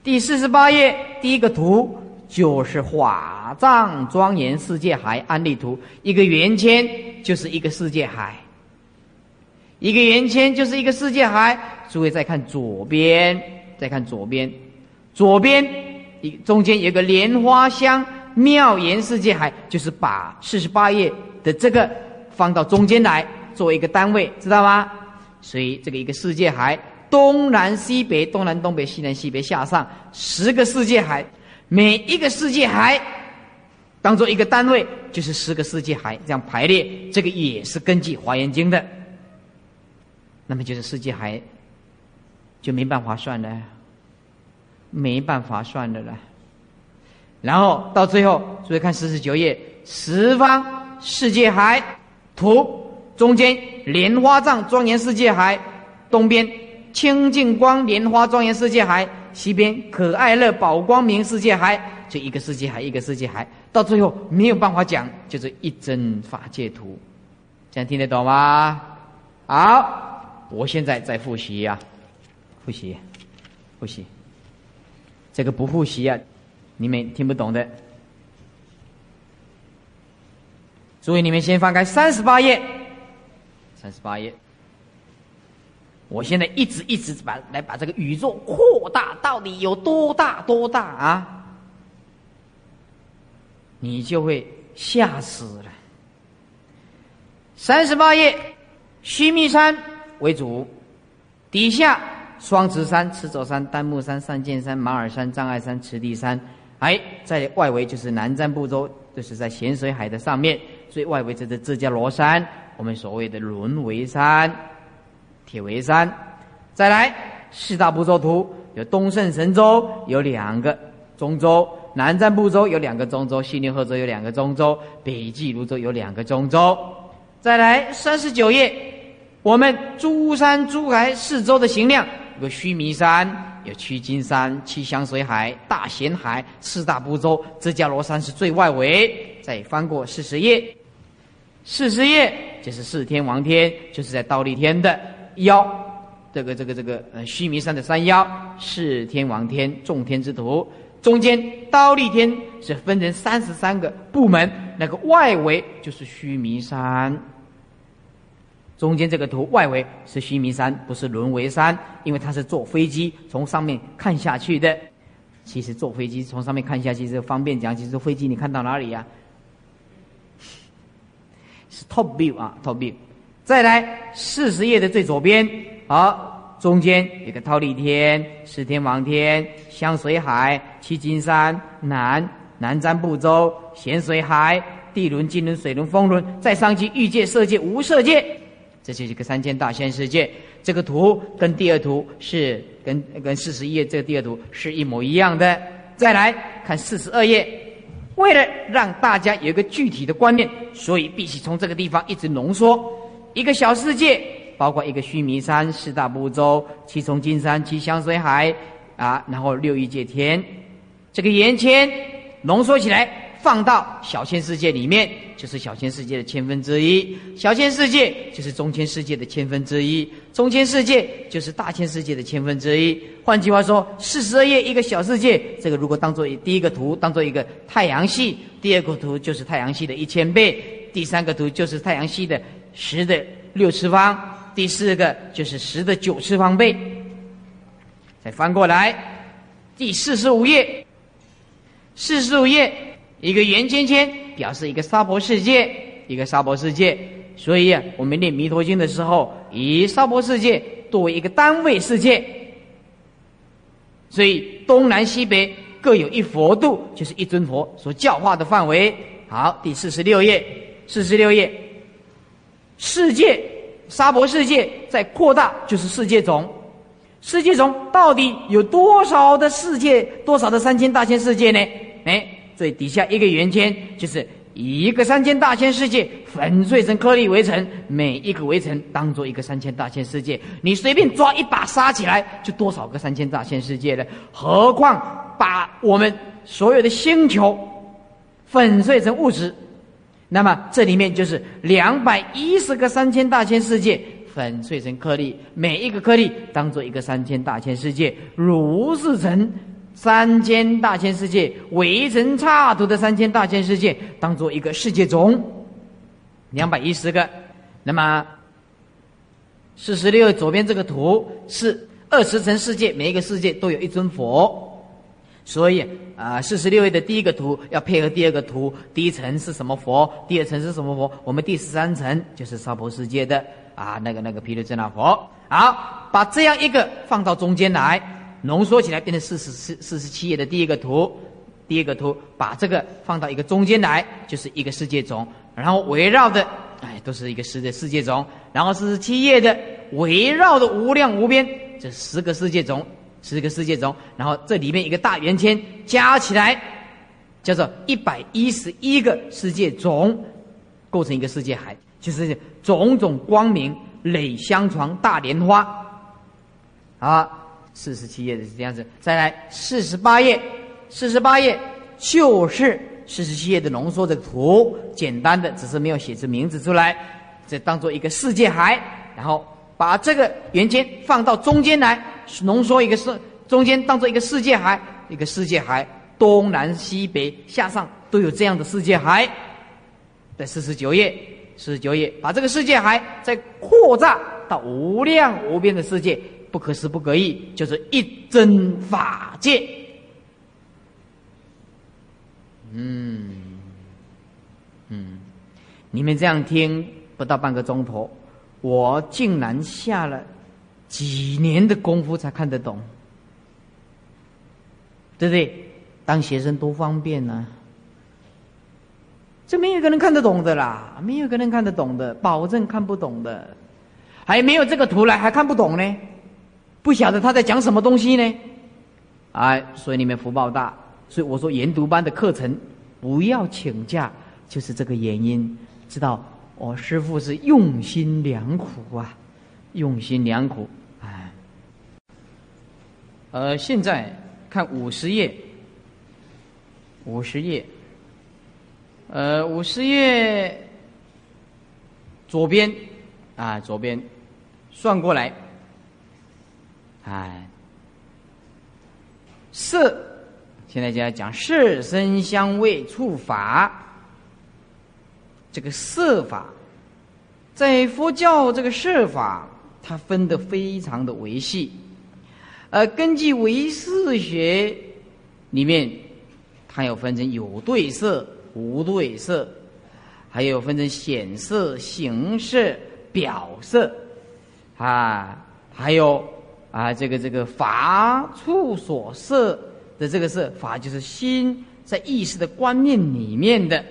第四十八页第一个图。就是法藏庄严世界海案例图，一个圆圈就是一个世界海，一个圆圈就是一个世界海。诸位再看左边，再看左边，左边一中间有个莲花香妙言世界海，就是把四十八页的这个放到中间来作为一个单位，知道吗？所以这个一个世界海，东南西北，东南东北，西南西北，下上十个世界海。每一个世界海当做一个单位，就是十个世界海这样排列。这个也是根据《华严经》的。那么就是世界海就没办法算了，没办法算的了。然后到最后，注意看四十九页，十方世界海图中间莲花藏庄严世界海，东边清净光莲花庄严世界海。西边可爱乐宝光明世界海，就一个世界海，一个世界海，到最后没有办法讲，就是一真法界图，这样听得懂吗？好，我现在在复习呀，复习，复习，这个不复习啊，你们听不懂的。注意，你们先翻开三十八页，三十八页。我现在一直一直把来把这个宇宙扩大到底有多大多大啊？你就会吓死了。三十八页，须弥山为主，底下双池山、赤走山、丹木山、三剑山、马尔山、障碍山、池地山，哎，在外围就是南瞻部洲，就是在咸水海的上面，最外围就是浙迦罗山，我们所谓的轮为山、铁为山。再来四大部洲图，有东胜神州有两个中州，南瞻部洲有两个中州，西牛贺州有两个中州，北俱泸州有两个中州。再来三十九页，我们珠山珠海四周的行量，有个须弥山。有曲金山、七香水海、大咸海四大部洲，浙迦罗山是最外围。再翻过四十页，四十页就是四天王天，就是在倒立天的腰，这个这个这个呃须弥山的山腰，四天王天众天之图，中间倒立天是分成三十三个部门，那个外围就是须弥山。中间这个图外围是须弥山，不是轮回山，因为它是坐飞机从上面看下去的。其实坐飞机从上面看下去是方便讲，其实飞机你看到哪里呀？是 top view 啊，top view。再来四十页的最左边，好，中间有个忉利天、四天王天、香水海、七金山、南南瞻部洲、咸水海、地轮、金轮、水轮、风轮，再上去欲界、色界、无色界。这就是个三千大千世界，这个图跟第二图是跟跟四十页这个第二图是一模一样的。再来看四十二页，为了让大家有一个具体的观念，所以必须从这个地方一直浓缩一个小世界，包括一个须弥山、四大部洲、七重金山、七香水海啊，然后六欲界天，这个圆圈浓缩起来。放到小千世界里面，就是小千世界的千分之一；小千世界就是中千世界的千分之一；中千世界就是大千世界的千分之一。换句话说，四十二页一个小世界，这个如果当做第一个图，当做一个太阳系；第二个图就是太阳系的一千倍；第三个图就是太阳系的十的六次方；第四个就是十的九次方倍。再翻过来，第四十五页，四十五页。一个圆圈圈表示一个娑婆世界，一个娑婆世界。所以啊，我们念弥陀经的时候，以娑婆世界作为一个单位世界。所以东南西北各有一佛度，就是一尊佛所教化的范围。好，第四十六页，四十六页，世界娑婆世界在扩大，就是世界总。世界总到底有多少的世界？多少的三千大千世界呢？哎。最底下一个圆圈，就是一个三千大千世界粉碎成颗粒围城，每一个围城当做一个三千大千世界。你随便抓一把沙起来，就多少个三千大千世界了？何况把我们所有的星球粉碎成物质，那么这里面就是两百一十个三千大千世界粉碎成颗粒，每一个颗粒当做一个三千大千世界，如是成。三千大千世界围成差图的三千大千世界，当做一个世界中，两百一十个。那么四十六左边这个图是二十层世界，每一个世界都有一尊佛。所以啊，四十六页的第一个图要配合第二个图，第一层是什么佛，第二层是什么佛？我们第十三层就是娑婆世界的啊，那个那个毗卢遮那佛。好，把这样一个放到中间来。浓缩起来变成四十四四十七页的第一个图，第一个图把这个放到一个中间来，就是一个世界种，然后围绕的，哎，都是一个十的世界种，然后四十七页的围绕的无量无边，这十个世界种，十个世界种，然后这里面一个大圆圈加起来，叫做一百一十一个世界种，构成一个世界海，就是种种光明累相传大莲花，啊。四十七页的是这样子，再来四十八页，四十八页就是四十七页的浓缩的图，简单的只是没有写出名字出来，这当做一个世界海，然后把这个圆圈放到中间来，浓缩一个世中间当做一个世界海，一个世界海东南西北下上都有这样的世界海，在四十九页，四十九页把这个世界海再扩大到无量无边的世界。不可思不可议，就是一真法界。嗯嗯，你们这样听不到半个钟头，我竟然下了几年的功夫才看得懂，对不对？当学生多方便呢。这没有一个人看得懂的啦，没有一个人看得懂的，保证看不懂的，还没有这个图来还看不懂呢，不晓得他在讲什么东西呢，哎，所以你们福报大，所以我说研读班的课程不要请假，就是这个原因，知道我师父是用心良苦啊，用心良苦，哎，呃，现在看五十页，五十页。呃，五十页左边啊，左边算过来，哎，色，现在就要讲色声香味触法。这个色法，在佛教这个色法，它分的非常的维系。呃，根据唯识学里面，它有分成有对色。无对色，还有分成显色、形色、表色，啊，还有啊，这个这个法处所设的这个设法，就是心在意识的观念里面的，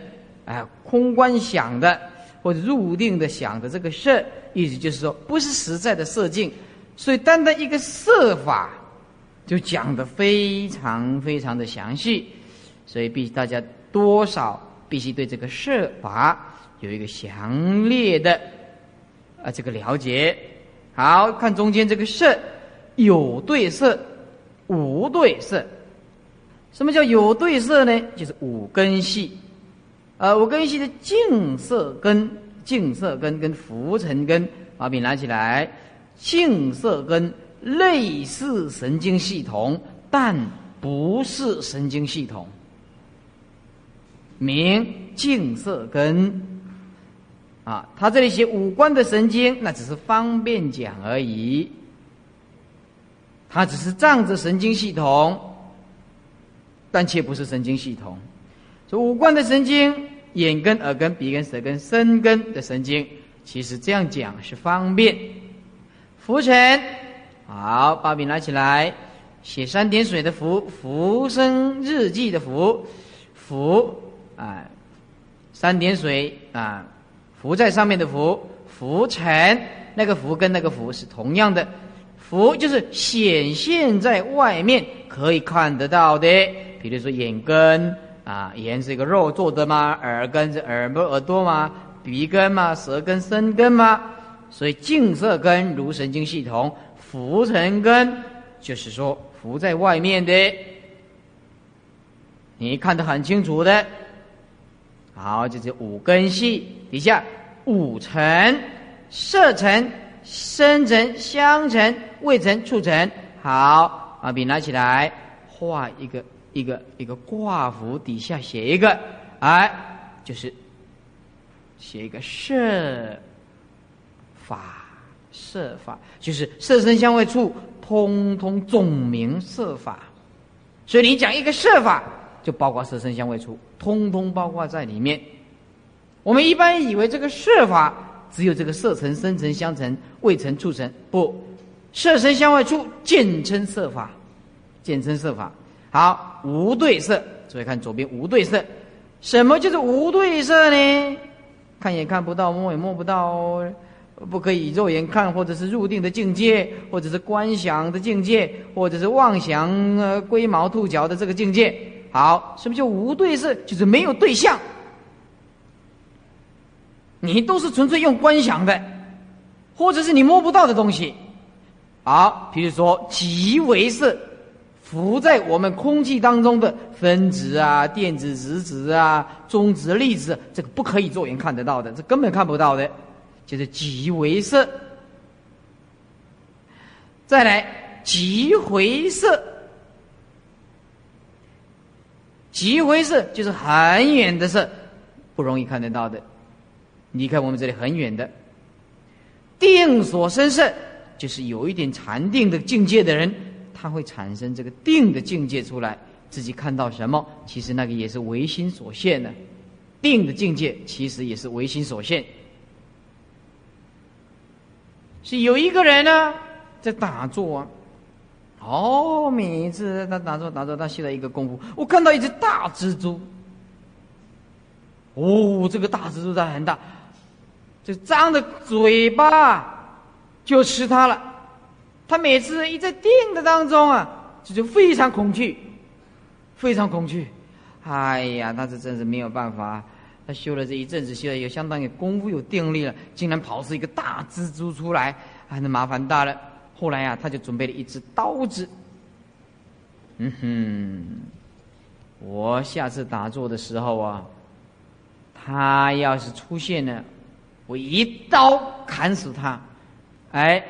啊，空观想的或者入定的想的这个色，意思就是说不是实在的色境，所以单单一个色法就讲的非常非常的详细，所以必大家。多少必须对这个设法有一个详烈的啊这个了解。好看中间这个色，有对色，无对色。什么叫有对色呢？就是五根系，呃，五根系的净色根、净色根跟浮尘根，把笔拿起来，净色根类似神经系统，但不是神经系统。名净色根，啊，他这里写五官的神经，那只是方便讲而已。它只是仗着神经系统，但却不是神经系统。说五官的神经，眼根、耳根、鼻根、舌根、身根的神经，其实这样讲是方便。浮尘，好，把笔拿起来，写三点水的浮，浮生日记的浮，浮。啊，三点水啊，浮在上面的浮，浮尘那个浮跟那个浮是同样的，浮就是显现在外面可以看得到的，比如说眼根啊，眼是一个肉做的吗？耳根是耳不耳朵吗？鼻根吗？舌根、身根吗？所以净色根如神经系统，浮尘根就是说浮在外面的，你看得很清楚的。好，这是五根系底下五尘、色尘、生、成、相、成、未、成、触成。好，把笔拿起来，画一个一个一个挂符，底下写一个，哎，就是写一个色法，色法就是色身相位处，通通总名色法。所以你讲一个色法。就包括色身相位处，通通包括在里面。我们一般以为这个色法只有这个色尘、声尘、香尘、味尘、触尘，不，色声香味触简称色法，简称色法。好，无对色，注意看左边无对色，什么就是无对色呢？看也看不到，摸也摸不到，不可以肉眼看，或者是入定的境界，或者是观想的境界，或者是妄想呃龟毛兔角的这个境界。好，什么叫无对色？就是没有对象，你都是纯粹用观想的，或者是你摸不到的东西。好，比如说极微色，浮在我们空气当中的分子啊、电子、质子啊、中子、粒子，这个不可以肉眼看得到的，这根本看不到的，就是极微色。再来极回色。极回色就是很远的色，不容易看得到的。离开我们这里很远的定所生胜，就是有一点禅定的境界的人，他会产生这个定的境界出来，自己看到什么，其实那个也是唯心所现的。定的境界其实也是唯心所现。是有一个人呢在打坐啊，哦，每一次他打坐打坐他修了一个功夫，我看到一只大蜘蛛。哦，这个大蜘蛛它很大，就张着嘴巴就吃它了。他每次一在定的当中啊，这就非常恐惧，非常恐惧。哎呀，他这真是没有办法。他修了这一阵子，修了有相当于功夫有定力了，竟然跑出一个大蜘蛛出来，啊，那麻烦大了。后来呀，他就准备了一只刀子。嗯哼，我下次打坐的时候啊，他要是出现了，我一刀砍死他。哎，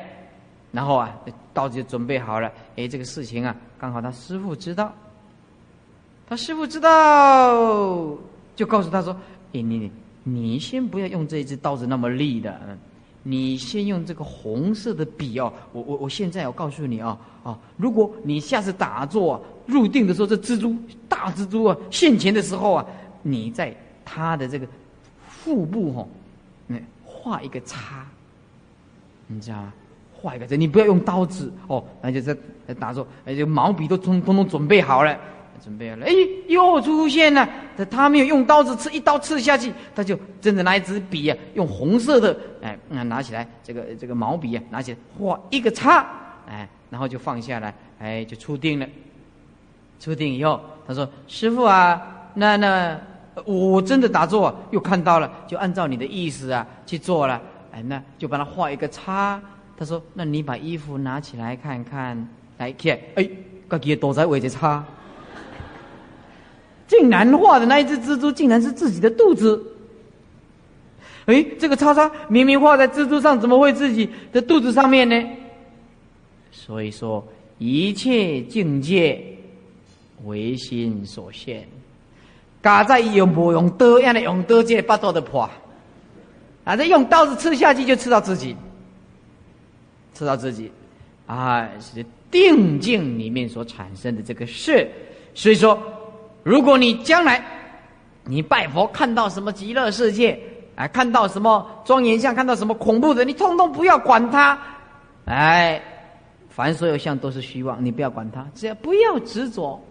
然后啊，刀子就准备好了。哎，这个事情啊，刚好他师傅知道，他师傅知道，就告诉他说：“哎，你你你先不要用这支刀子那么利的。”你先用这个红色的笔哦，我我我现在要告诉你啊啊，如果你下次打坐入定的时候，这蜘蛛大蜘蛛啊现前的时候啊，你在它的这个腹部哈，嗯，画一个叉，你知道吗？画一个，你不要用刀子哦，那就在打坐，哎，就毛笔都通通通准备好了。准备好了，哎，又出现了。他他没有用刀子刺，一刀刺下去，他就真的拿一支笔啊，用红色的，哎，拿起来，这个这个毛笔啊，拿起来画一个叉，哎，然后就放下来，哎，就出定了。出定以后，他说：“师傅啊，那那我真的打坐，又看到了，就按照你的意思啊去做了，哎，那就帮他画一个叉。”他说：“那你把衣服拿起来看看，来看，哎，自己躲在位置叉。”竟然画的那一只蜘蛛，竟然是自己的肚子。哎，这个叉叉明明画在蜘蛛上，怎么会自己的肚子上面呢？所以说，一切境界唯心所现。嘎在用不用刀，样的用刀界巴肚的破，啊，这用刀子刺下去就刺到自己，刺到自己，啊，是定境里面所产生的这个事。所以说。如果你将来你拜佛看到什么极乐世界，啊，看到什么庄严相，看到什么恐怖的，你通通不要管它，哎，凡所有相都是虚妄，你不要管它，只要不要执着，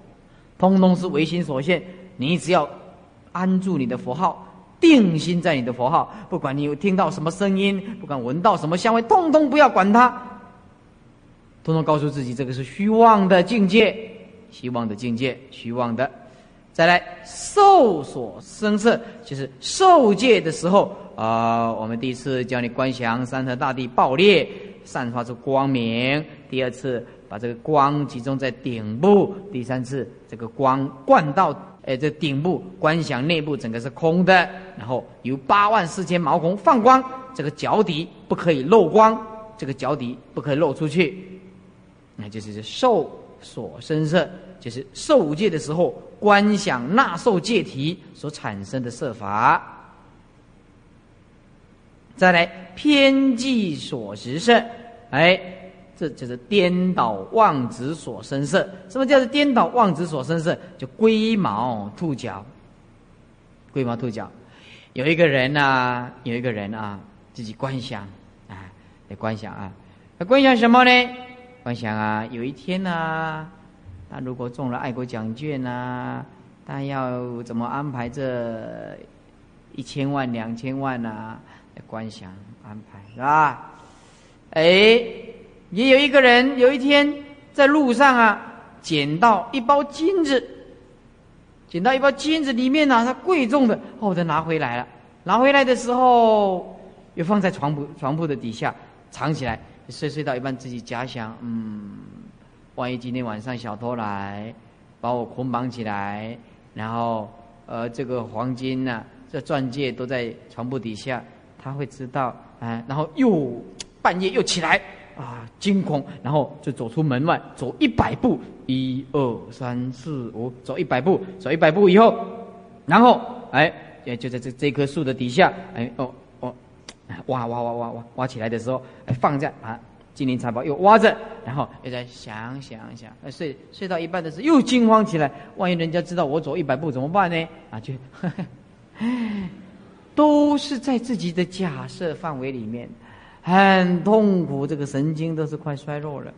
通通是唯心所现。你只要安住你的佛号，定心在你的佛号，不管你有听到什么声音，不管闻到什么香味，通通不要管它，通通告诉自己，这个是虚妄的境界，虚妄的境界，虚妄的。再来受所生色，就是受戒的时候啊。我们第一次教你观想三河大地爆裂，散发出光明；第二次把这个光集中在顶部；第三次这个光灌到哎这顶部，观想内部整个是空的。然后由八万四千毛孔放光，这个脚底不可以漏光，这个脚底不可以漏出去。那就是受所生色，就是受戒的时候。观想纳受戒体所产生的色法，再来偏计所识色，哎，这就是颠倒妄执所生色。什么叫做颠倒妄执所生色？就龟毛兔角，龟毛兔角。有一个人呐，有一个人啊，自己观想啊，在观想啊，观想什么呢？观想啊，有一天呐。他如果中了爱国奖券呐，他要怎么安排这一千万、两千万呐？观想安排是吧？哎，也有一个人有一天在路上啊，捡到一包金子，捡到一包金子，里面呢，它贵重的，哦，他拿回来了。拿回来的时候，又放在床铺床铺的底下藏起来，睡睡到一半，自己假想，嗯。万一今天晚上小偷来，把我捆绑起来，然后呃，这个黄金呢，这钻戒都在床铺底下，他会知道啊。然后又半夜又起来啊，惊恐，然后就走出门外，走一百步，一二三四五，走一百步，走一百步以后，然后哎，也就在这这棵树的底下，哎哦哦，挖挖挖挖挖挖起来的时候，哎放在啊。金银财宝又挖着，然后又在想想想，睡睡到一半的时候又惊慌起来，万一人家知道我走一百步怎么办呢？啊，就都是在自己的假设范围里面，很痛苦，这个神经都是快衰弱了。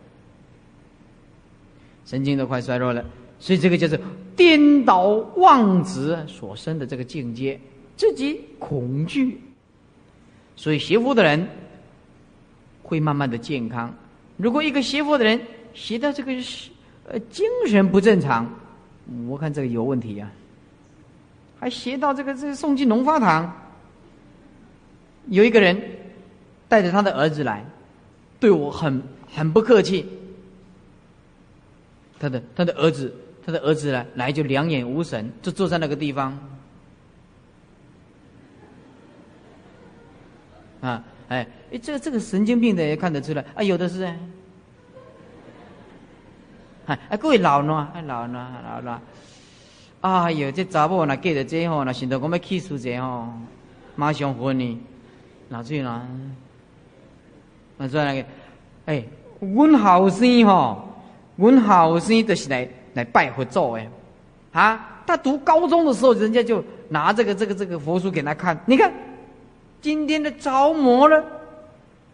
神经都快衰弱了。所以这个就是颠倒妄执所生的这个境界，自己恐惧。所以邪佛的人会慢慢的健康。如果一个邪佛的人邪到这个呃精神不正常，我看这个有问题啊。还邪到这个这个送进龙发堂，有一个人带着他的儿子来，对我很很不客气。他的他的儿子。他的儿子呢，来就两眼无神，就坐在那个地方。啊，哎，哎，这个这个神经病的也看得出来啊，有的是。哎，哎，各位老喏，哎老喏老喏，哎呦，这查某若嫁着这吼，那想到我要气死这吼，马上昏呢，哪去啦？那做那个，哎，阮后生吼，阮后生就是来。来拜佛咒哎，啊！他读高中的时候，人家就拿这个这个这个佛书给他看。你看，今天的着魔了，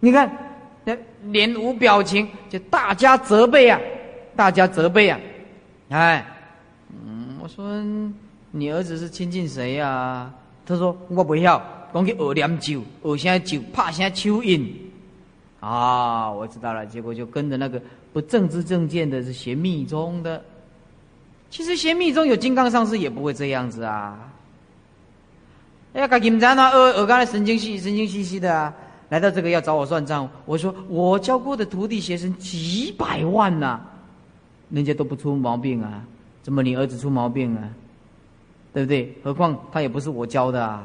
你看，那脸无表情，就大家责备啊，大家责备啊，哎，嗯，我说你儿子是亲近谁呀？他说我不要，讲去学念酒，学啥酒，怕啥蚯蚓。啊，我知道了，结果就跟着那个不正知正见的是学密宗的。其实学密宗有金刚上师也不会这样子啊！哎呀，搞金吒呢？呃，我刚才神经兮神经兮兮的啊，来到这个要找我算账。我说我教过的徒弟学生几百万呐，人家都不出毛病啊，怎么你儿子出毛病啊？对不对？何况他也不是我教的啊！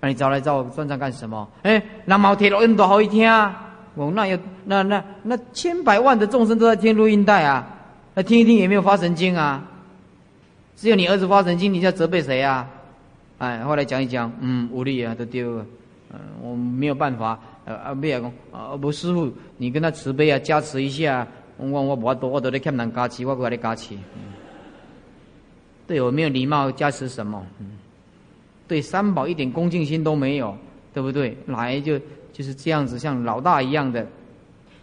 那你找来找我算账干什么？哎，那毛铁录音多好一听啊！我那有那那那千百万的众生都在听录音带啊！那听一听也没有发神经啊，只有你儿子发神经，你要责备谁啊？哎，后来讲一讲，嗯，无力啊，都丢了，嗯，我没有办法，呃啊，不要讲，啊，不师傅，你跟他慈悲啊，加持一下，我我我多，我都在欠人加持，我给他加持。对我没有礼貌，加持什么？嗯，对三宝一点恭敬心都没有，对不对？来就就是这样子，像老大一样的，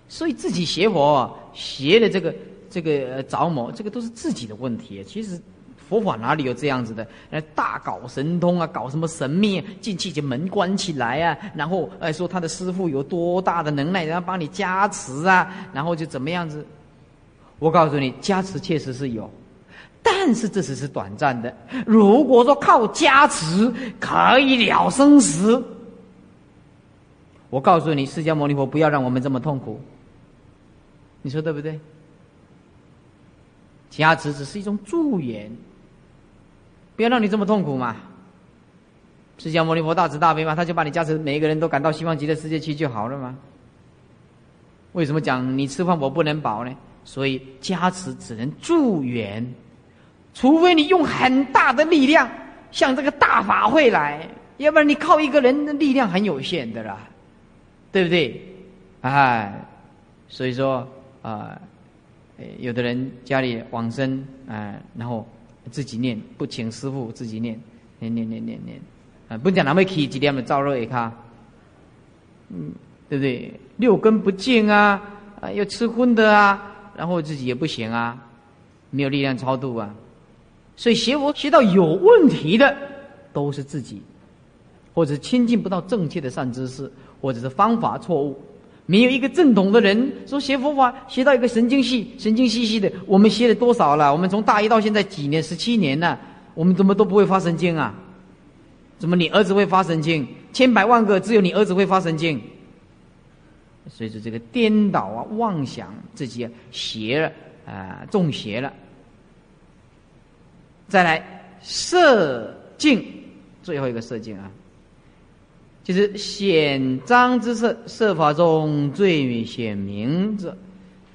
所以自己学佛，学的这个。这个着魔，这个都是自己的问题。其实佛法哪里有这样子的？呃，大搞神通啊，搞什么神秘，进去就门关起来啊，然后呃说他的师傅有多大的能耐，然后帮你加持啊，然后就怎么样子？我告诉你，加持确实是有，但是这只是短暂的。如果说靠加持可以了生死，我告诉你，释迦牟尼佛不要让我们这么痛苦。你说对不对？加持只是一种助缘，不要让你这么痛苦嘛。释迦牟尼佛大慈大悲嘛，他就把你加持，每一个人都赶到希望极乐世界去就好了嘛。为什么讲你吃饭我不能饱呢？所以加持只能助缘，除非你用很大的力量，像这个大法会来，要不然你靠一个人的力量很有限的啦，对不对？哎，所以说啊。有的人家里往生啊，然后自己念，不请师傅自己念，念念念念念，啊，不讲那么起几点的燥热也卡，嗯，对不对？六根不净啊，啊，又吃荤的啊，然后自己也不行啊，没有力量超度啊，所以学佛学到有问题的，都是自己，或者亲近不到正确的善知识，或者是方法错误。没有一个正统的人说学佛法学到一个神经系、神经兮兮的。我们学了多少了？我们从大一到现在几年？十七年了。我们怎么都不会发神经啊？怎么你儿子会发神经？千百万个只有你儿子会发神经。所以说这个颠倒啊，妄想自己邪了啊，中邪了。再来色境，最后一个色境啊。就是显彰之色，色法中最显明者，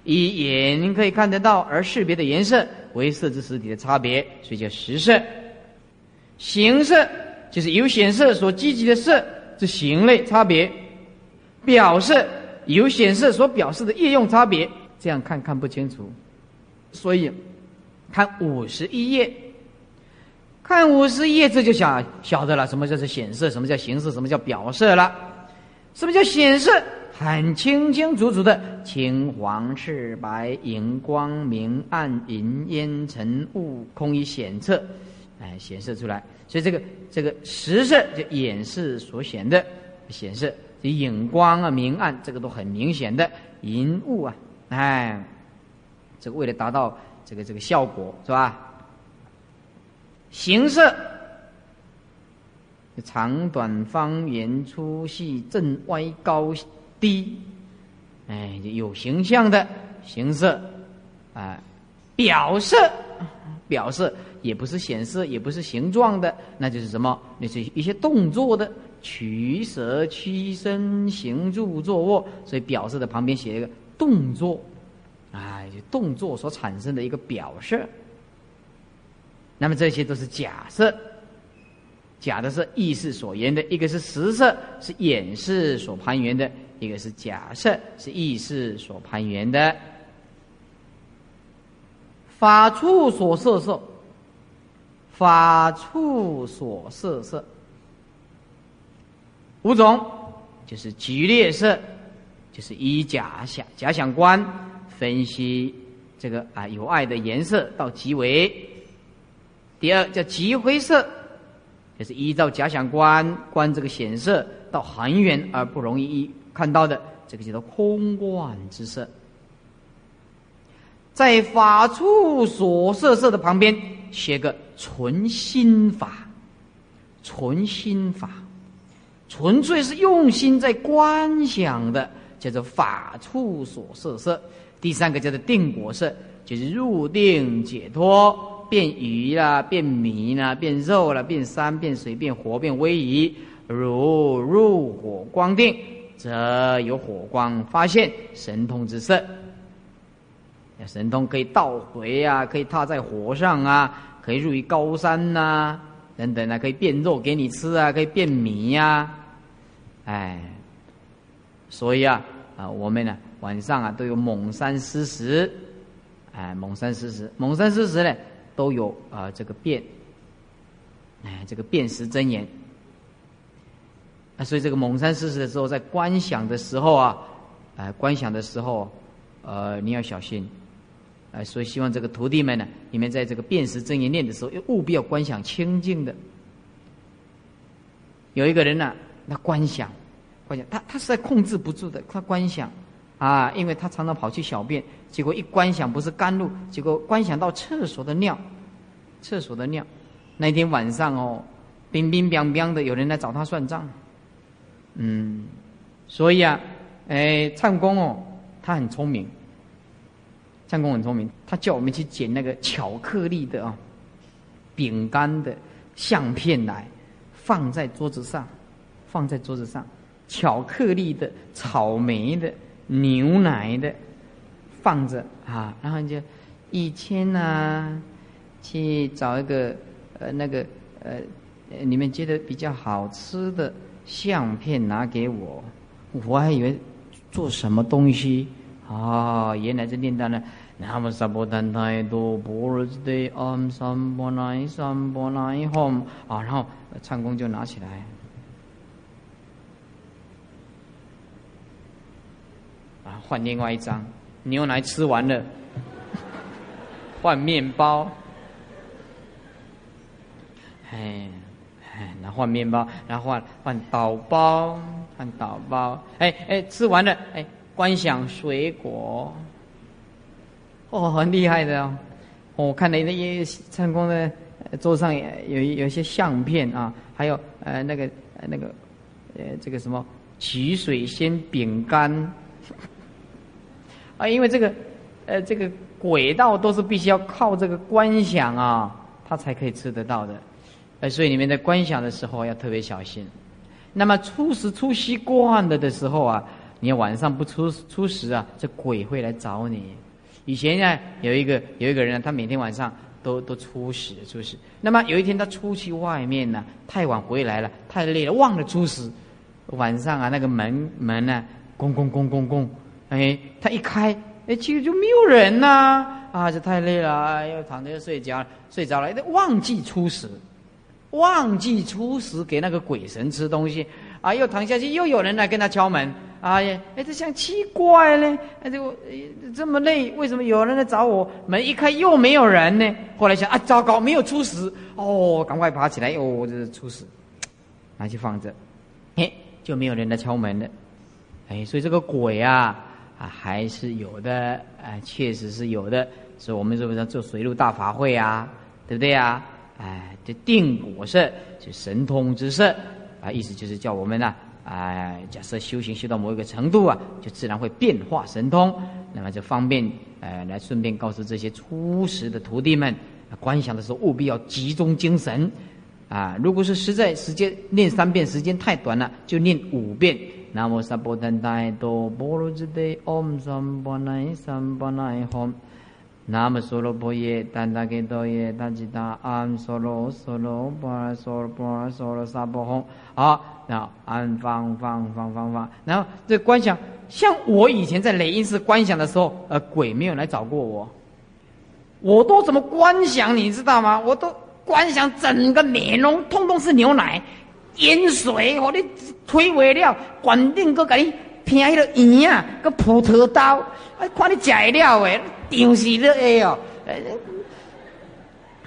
以眼可以看得到而识别的颜色为色之实体的差别，所以叫实色。形色就是由显色所积极的色之形类差别，表色由显色所表示的业用差别。这样看看不清楚，所以看五十一页。看五十页，这就想晓得了，什么叫做显色，什么叫形式，什么叫表色了。什么叫显色？很清清楚楚的青黄赤白荧光明暗银烟尘雾空一显色，哎，显示出来。所以这个这个实色就眼视所显的显示，这影光啊明暗这个都很明显的银雾啊，哎，这个为了达到这个这个效果是吧？形色。长短方圆粗细正歪高低，哎，有形象的形色，啊，表色，表色也不是显色，也不是形状的，那就是什么？那是一些动作的取舍、屈伸、行住、坐卧，所以表色的旁边写一个动作，啊，动作所产生的一个表色。那么这些都是假设。假的是意识所言的，一个是实色，是眼识所攀缘的；一个是假设，是意识所攀缘的。法处所色色，法处所色色，五种就是举列色，就是以假想假想观分析这个啊有爱的颜色到极为。第二叫极灰色。也是依照假想观观这个显色到很远而不容易看到的，这个叫做空观之色。在法处所色色的旁边写个纯心法，纯心法，纯粹是用心在观想的，叫做法处所色色。第三个叫做定果色，就是入定解脱。变鱼啦，变米啦，变肉啦，变山，变水，变火，变威仪。如入火光定，则有火光发现神通之色。神通可以倒回啊，可以踏在火上啊，可以入于高山呐，等等啊，可以变肉给你吃啊，可以变米呀。哎，所以啊啊，我们呢晚上啊都有蒙山施食，哎，蒙山施食，蒙山施食呢。都有啊，这个辨，哎，这个辨识真言。啊，所以这个蒙山施食的时候，在观想的时候啊，哎，观想的时候，呃，你要小心，哎，所以希望这个徒弟们呢，你们在这个辨识真言念的时候，务必要观想清净的。有一个人呢，他观想，观想，他他实在控制不住的，他观想。啊，因为他常常跑去小便，结果一观想不是甘露，结果观想到厕所的尿，厕所的尿。那天晚上哦，冰冰冰冰的，有人来找他算账。嗯，所以啊，哎，唱功哦，他很聪明。唱功很聪明，他叫我们去捡那个巧克力的啊，饼干的相片来，放在桌子上，放在桌子上，巧克力的，草莓的。牛奶的放着啊，然后就一千呐，去找一个呃那个呃你们觉得比较好吃的相片拿给我，我还以为做什么东西啊，原来是念到了南无萨婆檀太多波罗蜜多唵三波那三波那吽啊，然后唱功就拿起来。换另外一张，牛奶吃完了，换面包，哎哎，那换面包，然后换换导包，换导包，哎哎，吃完了，哎，观想水果，哦，很厉害的哦，我看你那些成功的桌上有有一些相片啊，还有呃那个那个呃这个什么取水仙饼干。啊，因为这个，呃，这个轨道都是必须要靠这个观想啊，它才可以吃得到的，呃，所以你们在观想的时候要特别小心。那么初时初习惯了的时候啊，你晚上不出出时啊，这鬼会来找你。以前呢，有一个有一个人，他每天晚上都都出时出时。那么有一天他出去外面呢，太晚回来了，太累了，忘了出时。晚上啊，那个门门呢，咣咣咣咣咣。哎，他一开，哎，其实就没有人呐，啊，这太累了，又躺着又睡觉，睡着了，忘记初食，忘记初食给那个鬼神吃东西，啊，又躺下去，又有人来跟他敲门，哎呀，哎，这像奇怪呢，哎，这个这么累，为什么有人来找我？门一开又没有人呢？后来想啊，糟糕，没有出事哦，赶快爬起来，哟，这是出事，拿去放着，哎，就没有人来敲门了，哎，所以这个鬼啊啊还是有的，哎，确实是有的，所以我们是不是做水陆大法会啊？对不对呀？哎，这定果色就神通之色啊，意思就是叫我们呢。哎，假设修行修到某一个程度啊，就自然会变化神通。那么就方便，哎，来顺便告诉这些初识的徒弟们，观想的时候务必要集中精神。啊，如果是实在时间念三遍时间太短了，就念五遍。南无萨婆檀大多波罗揭谛唵三波那三波那吽。南无娑罗婆耶丹达给多耶达吉达安娑罗娑罗波娑罗波娑罗萨婆吽。好。啊，安方方方方方，然后这观想，像我以前在雷音寺观想的时候，呃，鬼没有来找过我，我都怎么观想，你知道吗？我都观想整个面容通通是牛奶、淹水，我的推尾料，管定个给你偏迄个圆啊，个葡萄刀，哎，看你材料诶，丢死了哎哟！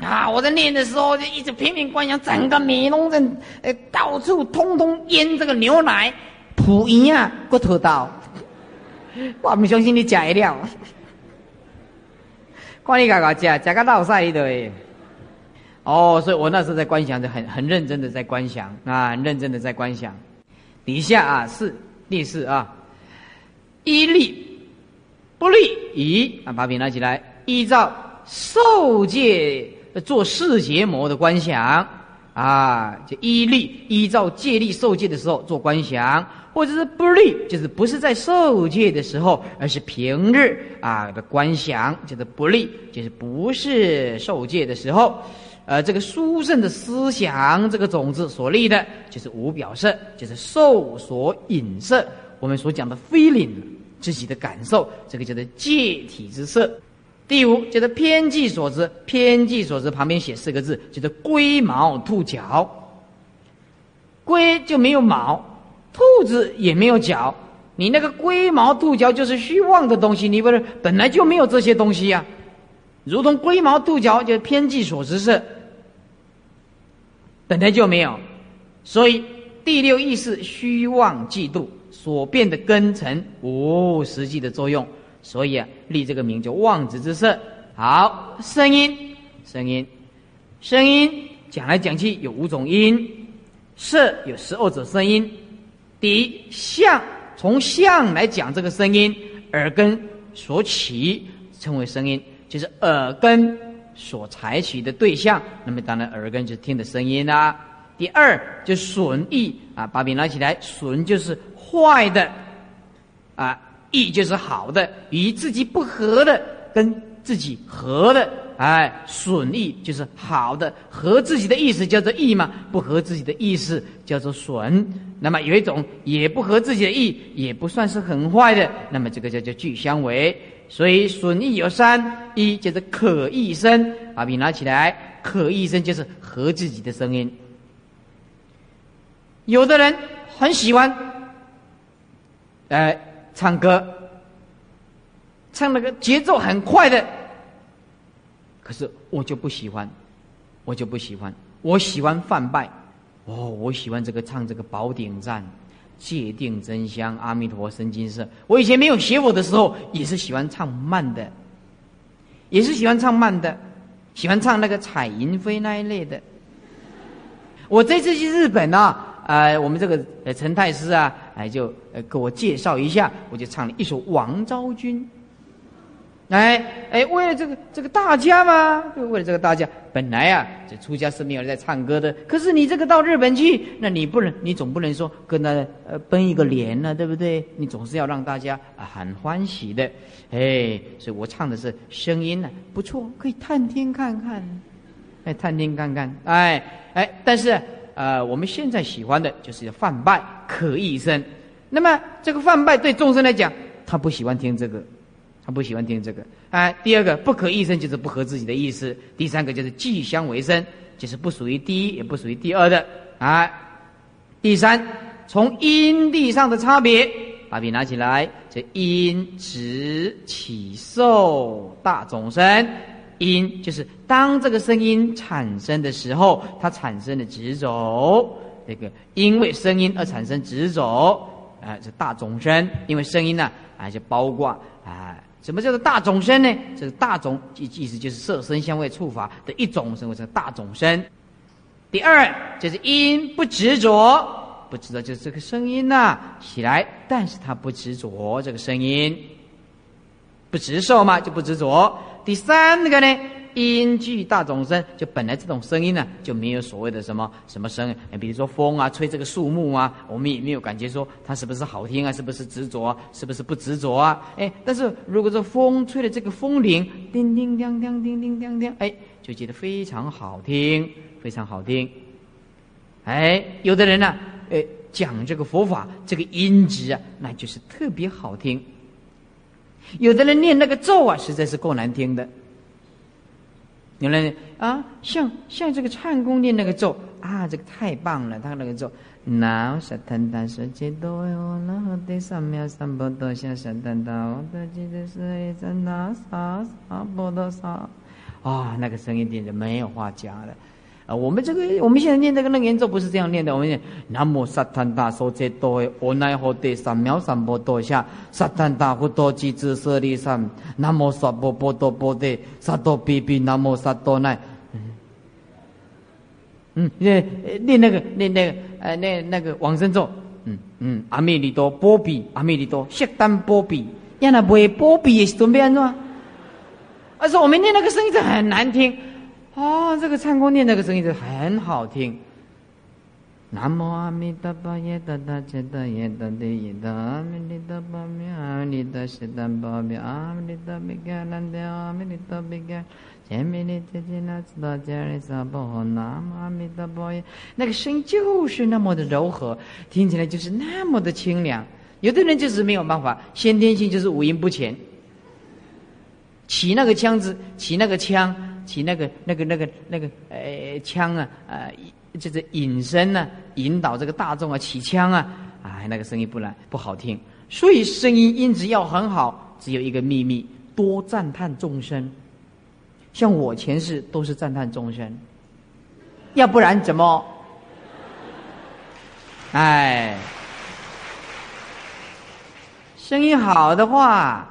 啊！我在念的时候就一直拼命观想，整个美容人，呃，到处通通淹这个牛奶，铺盐啊，骨头刀。我不相信你假料。看你搞搞假，假个老晒的。哦，所以我那时候在观想，就很很认真的在观想啊，很认真的在观想。底下啊，是第四啊，一利不利以啊，把笔拿起来，依照受戒。做世结魔的观想啊，就依力依照戒力受戒的时候做观想，或者是不利，就是不是在受戒的时候，而是平日啊的观想，就是不利，就是不是受戒的时候，呃，这个殊胜的思想这个种子所立的，就是无表色，就是受所引色，我们所讲的 feeling 自己的感受，这个叫做借体之色。第五叫做偏计所知，偏计所知旁边写四个字，叫做龟毛兔角。龟就没有毛，兔子也没有角，你那个龟毛兔角就是虚妄的东西，你不是本来就没有这些东西呀？如同龟毛兔角就偏计所知色本来就没有，所以第六意识虚妄嫉妒所变的根尘无实际的作用。所以啊，立这个名叫望子之色。好，声音，声音，声音，讲来讲去有五种音，色有十二种声音。第一，相，从相来讲这个声音，耳根所起称为声音，就是耳根所采取的对象。那么当然，耳根就听的声音啦。第二，就损益啊，把笔拿起来，损就是坏的啊。益就是好的，与自己不合的，跟自己合的，哎，损益就是好的，合自己的意思叫做益嘛，不合自己的意思叫做损。那么有一种也不合自己的意，也不算是很坏的，那么这个叫做俱相违。所以损益有三，一就是可意声，把笔拿起来，可意声就是合自己的声音。有的人很喜欢，哎。唱歌，唱那个节奏很快的，可是我就不喜欢，我就不喜欢，我喜欢泛拜，哦，我喜欢这个唱这个宝鼎赞，界定真香，阿弥陀佛生金色。我以前没有写我的时候，也是喜欢唱慢的，也是喜欢唱慢的，喜欢唱那个彩云飞那一类的。我这次去日本啊。呃，我们这个陈太师啊，哎就呃给我介绍一下，我就唱了一首《王昭君》。哎哎，为了这个这个大家嘛，就为了这个大家，本来啊这出家是没有人在唱歌的，可是你这个到日本去，那你不能，你总不能说跟他呃奔一个脸呢，对不对？你总是要让大家啊很欢喜的，哎，所以我唱的是声音呢不错，可以探听看看，哎探听看看，哎哎，但是。呃，我们现在喜欢的就是泛拜可意声。那么这个泛拜对众生来讲，他不喜欢听这个，他不喜欢听这个。哎，第二个不可一声就是不合自己的意思。第三个就是既相为声，就是不属于第一，也不属于第二的。啊，第三从因地上的差别，把笔拿起来，这因执起受大众生。因就是当这个声音产生的时候，它产生的执着，这个因为声音而产生执着，啊，这大众生，因为声音呢，啊，就包括啊，什么叫做大种身呢？这个大种意意思就是色声香味触法的一种称，为是大种身。第二就是因不执着，不执着就是这个声音呐起来，但是他不执着这个声音，不执受嘛，就不执着。第三个呢，音具大众声，就本来这种声音呢，就没有所谓的什么什么声，比如说风啊，吹这个树木啊，我们也没有感觉说它是不是好听啊，是不是执着，是不是不执着啊？哎，但是如果说风吹的这个风铃，叮叮当当，叮叮当当，哎，就觉得非常好听，非常好听。哎，有的人呢，哎，讲这个佛法，这个音质啊，那就是特别好听。有的人念那个咒啊，实在是够难听的。原来啊，像像这个唱功念那个咒啊，这个太棒了，他那个咒。那萨坦达舍揭多哟，那和得三藐三菩提下萨坦达，我得记得是一真那萨萨波多萨。啊，那个声音简直没有话讲了。啊，我们这个我们现在念这个楞严咒不是这样念的，我们念南无萨坦达梭揭多耶，阿那诃得三藐三菩提下萨坦达佛多吉智舍利三，南无萨婆波多波提萨多比比南无萨多奈。嗯，念念那个念那个呃那那个往生咒，嗯嗯，阿弥陀多波比阿弥陀多悉单波比，让他不会波比也是准备安怎？而是我们念那个声音很难听。哦，这个唱功念那个声音就很好听。南无阿弥陀佛，耶达达切达耶达地耶达阿弥陀佛，阿弥陀悉单波比阿弥陀比伽难得阿弥陀比伽，前面的姐姐那知道家里萨婆诃，南无阿弥陀佛耶。那个声音就是那么的柔和，听起来就是那么的清凉。有的人就是没有办法，先天性就是五音不全，起那个腔子，起那个腔。起那个、那个、那个、那个，呃，腔啊，呃，就是引身呢，引导这个大众啊，起腔啊，哎，那个声音不然不好听。所以声音音质要很好，只有一个秘密：多赞叹众生。像我前世都是赞叹众生，要不然怎么？哎，声音好的话，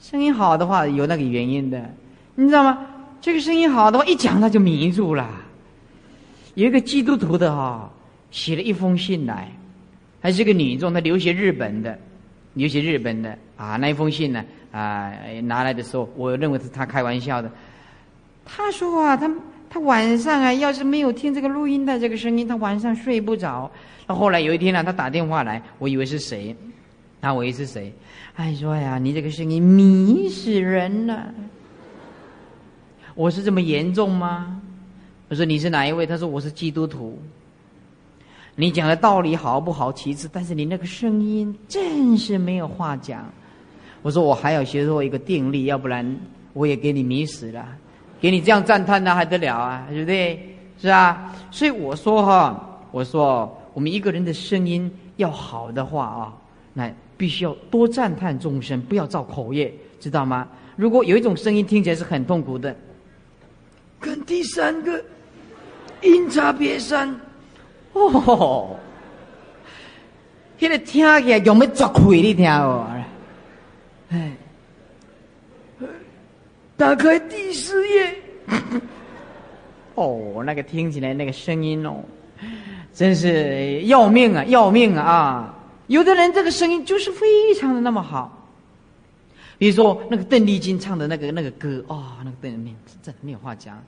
声音好的话有那个原因的，你知道吗？这个声音好的话，一讲他就迷住了。有一个基督徒的哈，写了一封信来，还是个女众，她留学日本的，留学日本的啊。那一封信呢啊，拿来的时候，我认为是他开玩笑的。他说啊，他他晚上啊，要是没有听这个录音的这个声音，他晚上睡不着。那后来有一天呢，他打电话来，我以为是谁，他我以为是谁？哎，说呀，你这个声音迷死人了。我是这么严重吗？我说你是哪一位？他说我是基督徒。你讲的道理好不好？其次，但是你那个声音真是没有话讲。我说我还要学做一个定力，要不然我也给你迷死了。给你这样赞叹那还得了啊？对不对？是啊。所以我说哈，我说我们一个人的声音要好的话啊，那必须要多赞叹众生，不要造口业，知道吗？如果有一种声音听起来是很痛苦的。跟第三个阴差别山。哦，现在听起来用要抓开你听哦，哎，打开第四页，哦，那个听起来那个声音哦，真是要命啊，要命啊！有的人这个声音就是非常的那么好，比如说那个邓丽君唱的那个那个歌啊，那个邓丽君真的没有话讲。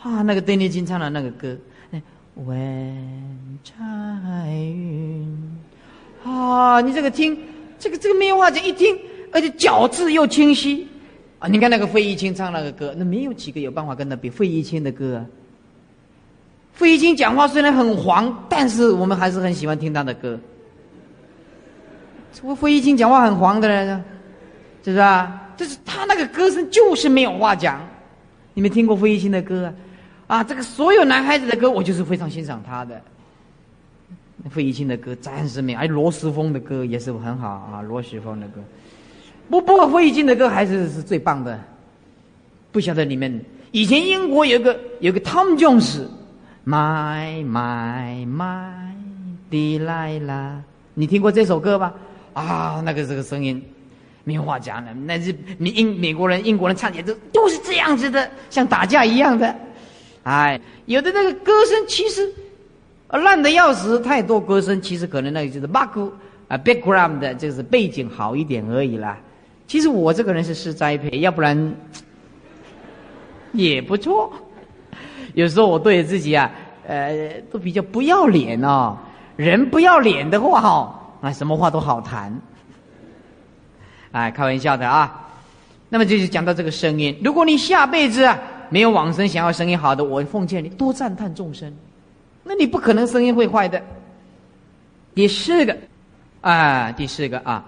啊，那个邓丽君唱的那个歌，问彩云。啊，你这个听，这个这个没有话讲，一听，而且咬字又清晰。啊，你看那个费玉清唱那个歌，那没有几个有办法跟他比。费玉清的歌，费玉清讲话虽然很黄，但是我们还是很喜欢听他的歌。这费玉清讲话很黄的人，是不是啊？就是他那个歌声就是没有话讲。你没听过费玉清的歌啊？啊，这个所有男孩子的歌，我就是非常欣赏他的。费玉清的歌暂时没有，哎，罗时丰的歌也是很好啊，罗时丰的歌。不，不过费玉清的歌还是是最棒的。不晓得你们以前英国有个有个 Tom Jones，My My My Delilah，你听过这首歌吧？啊，那个这个声音，没有话讲了。那是美英美国人、英国人唱起来都都是这样子的，像打架一样的。哎，有的那个歌声其实烂的要死，太多歌声其实可能那个就是 back 啊 background 的，就是背景好一点而已啦。其实我这个人是是栽培，要不然也不错。有时候我对自己啊，呃，都比较不要脸哦。人不要脸的话，哦。啊，什么话都好谈，哎，开玩笑的啊。那么这就讲到这个声音。如果你下辈子啊没有往生，想要生意好的，我奉劝你多赞叹众生。那你不可能生意会坏的。第四个，啊，第四个啊。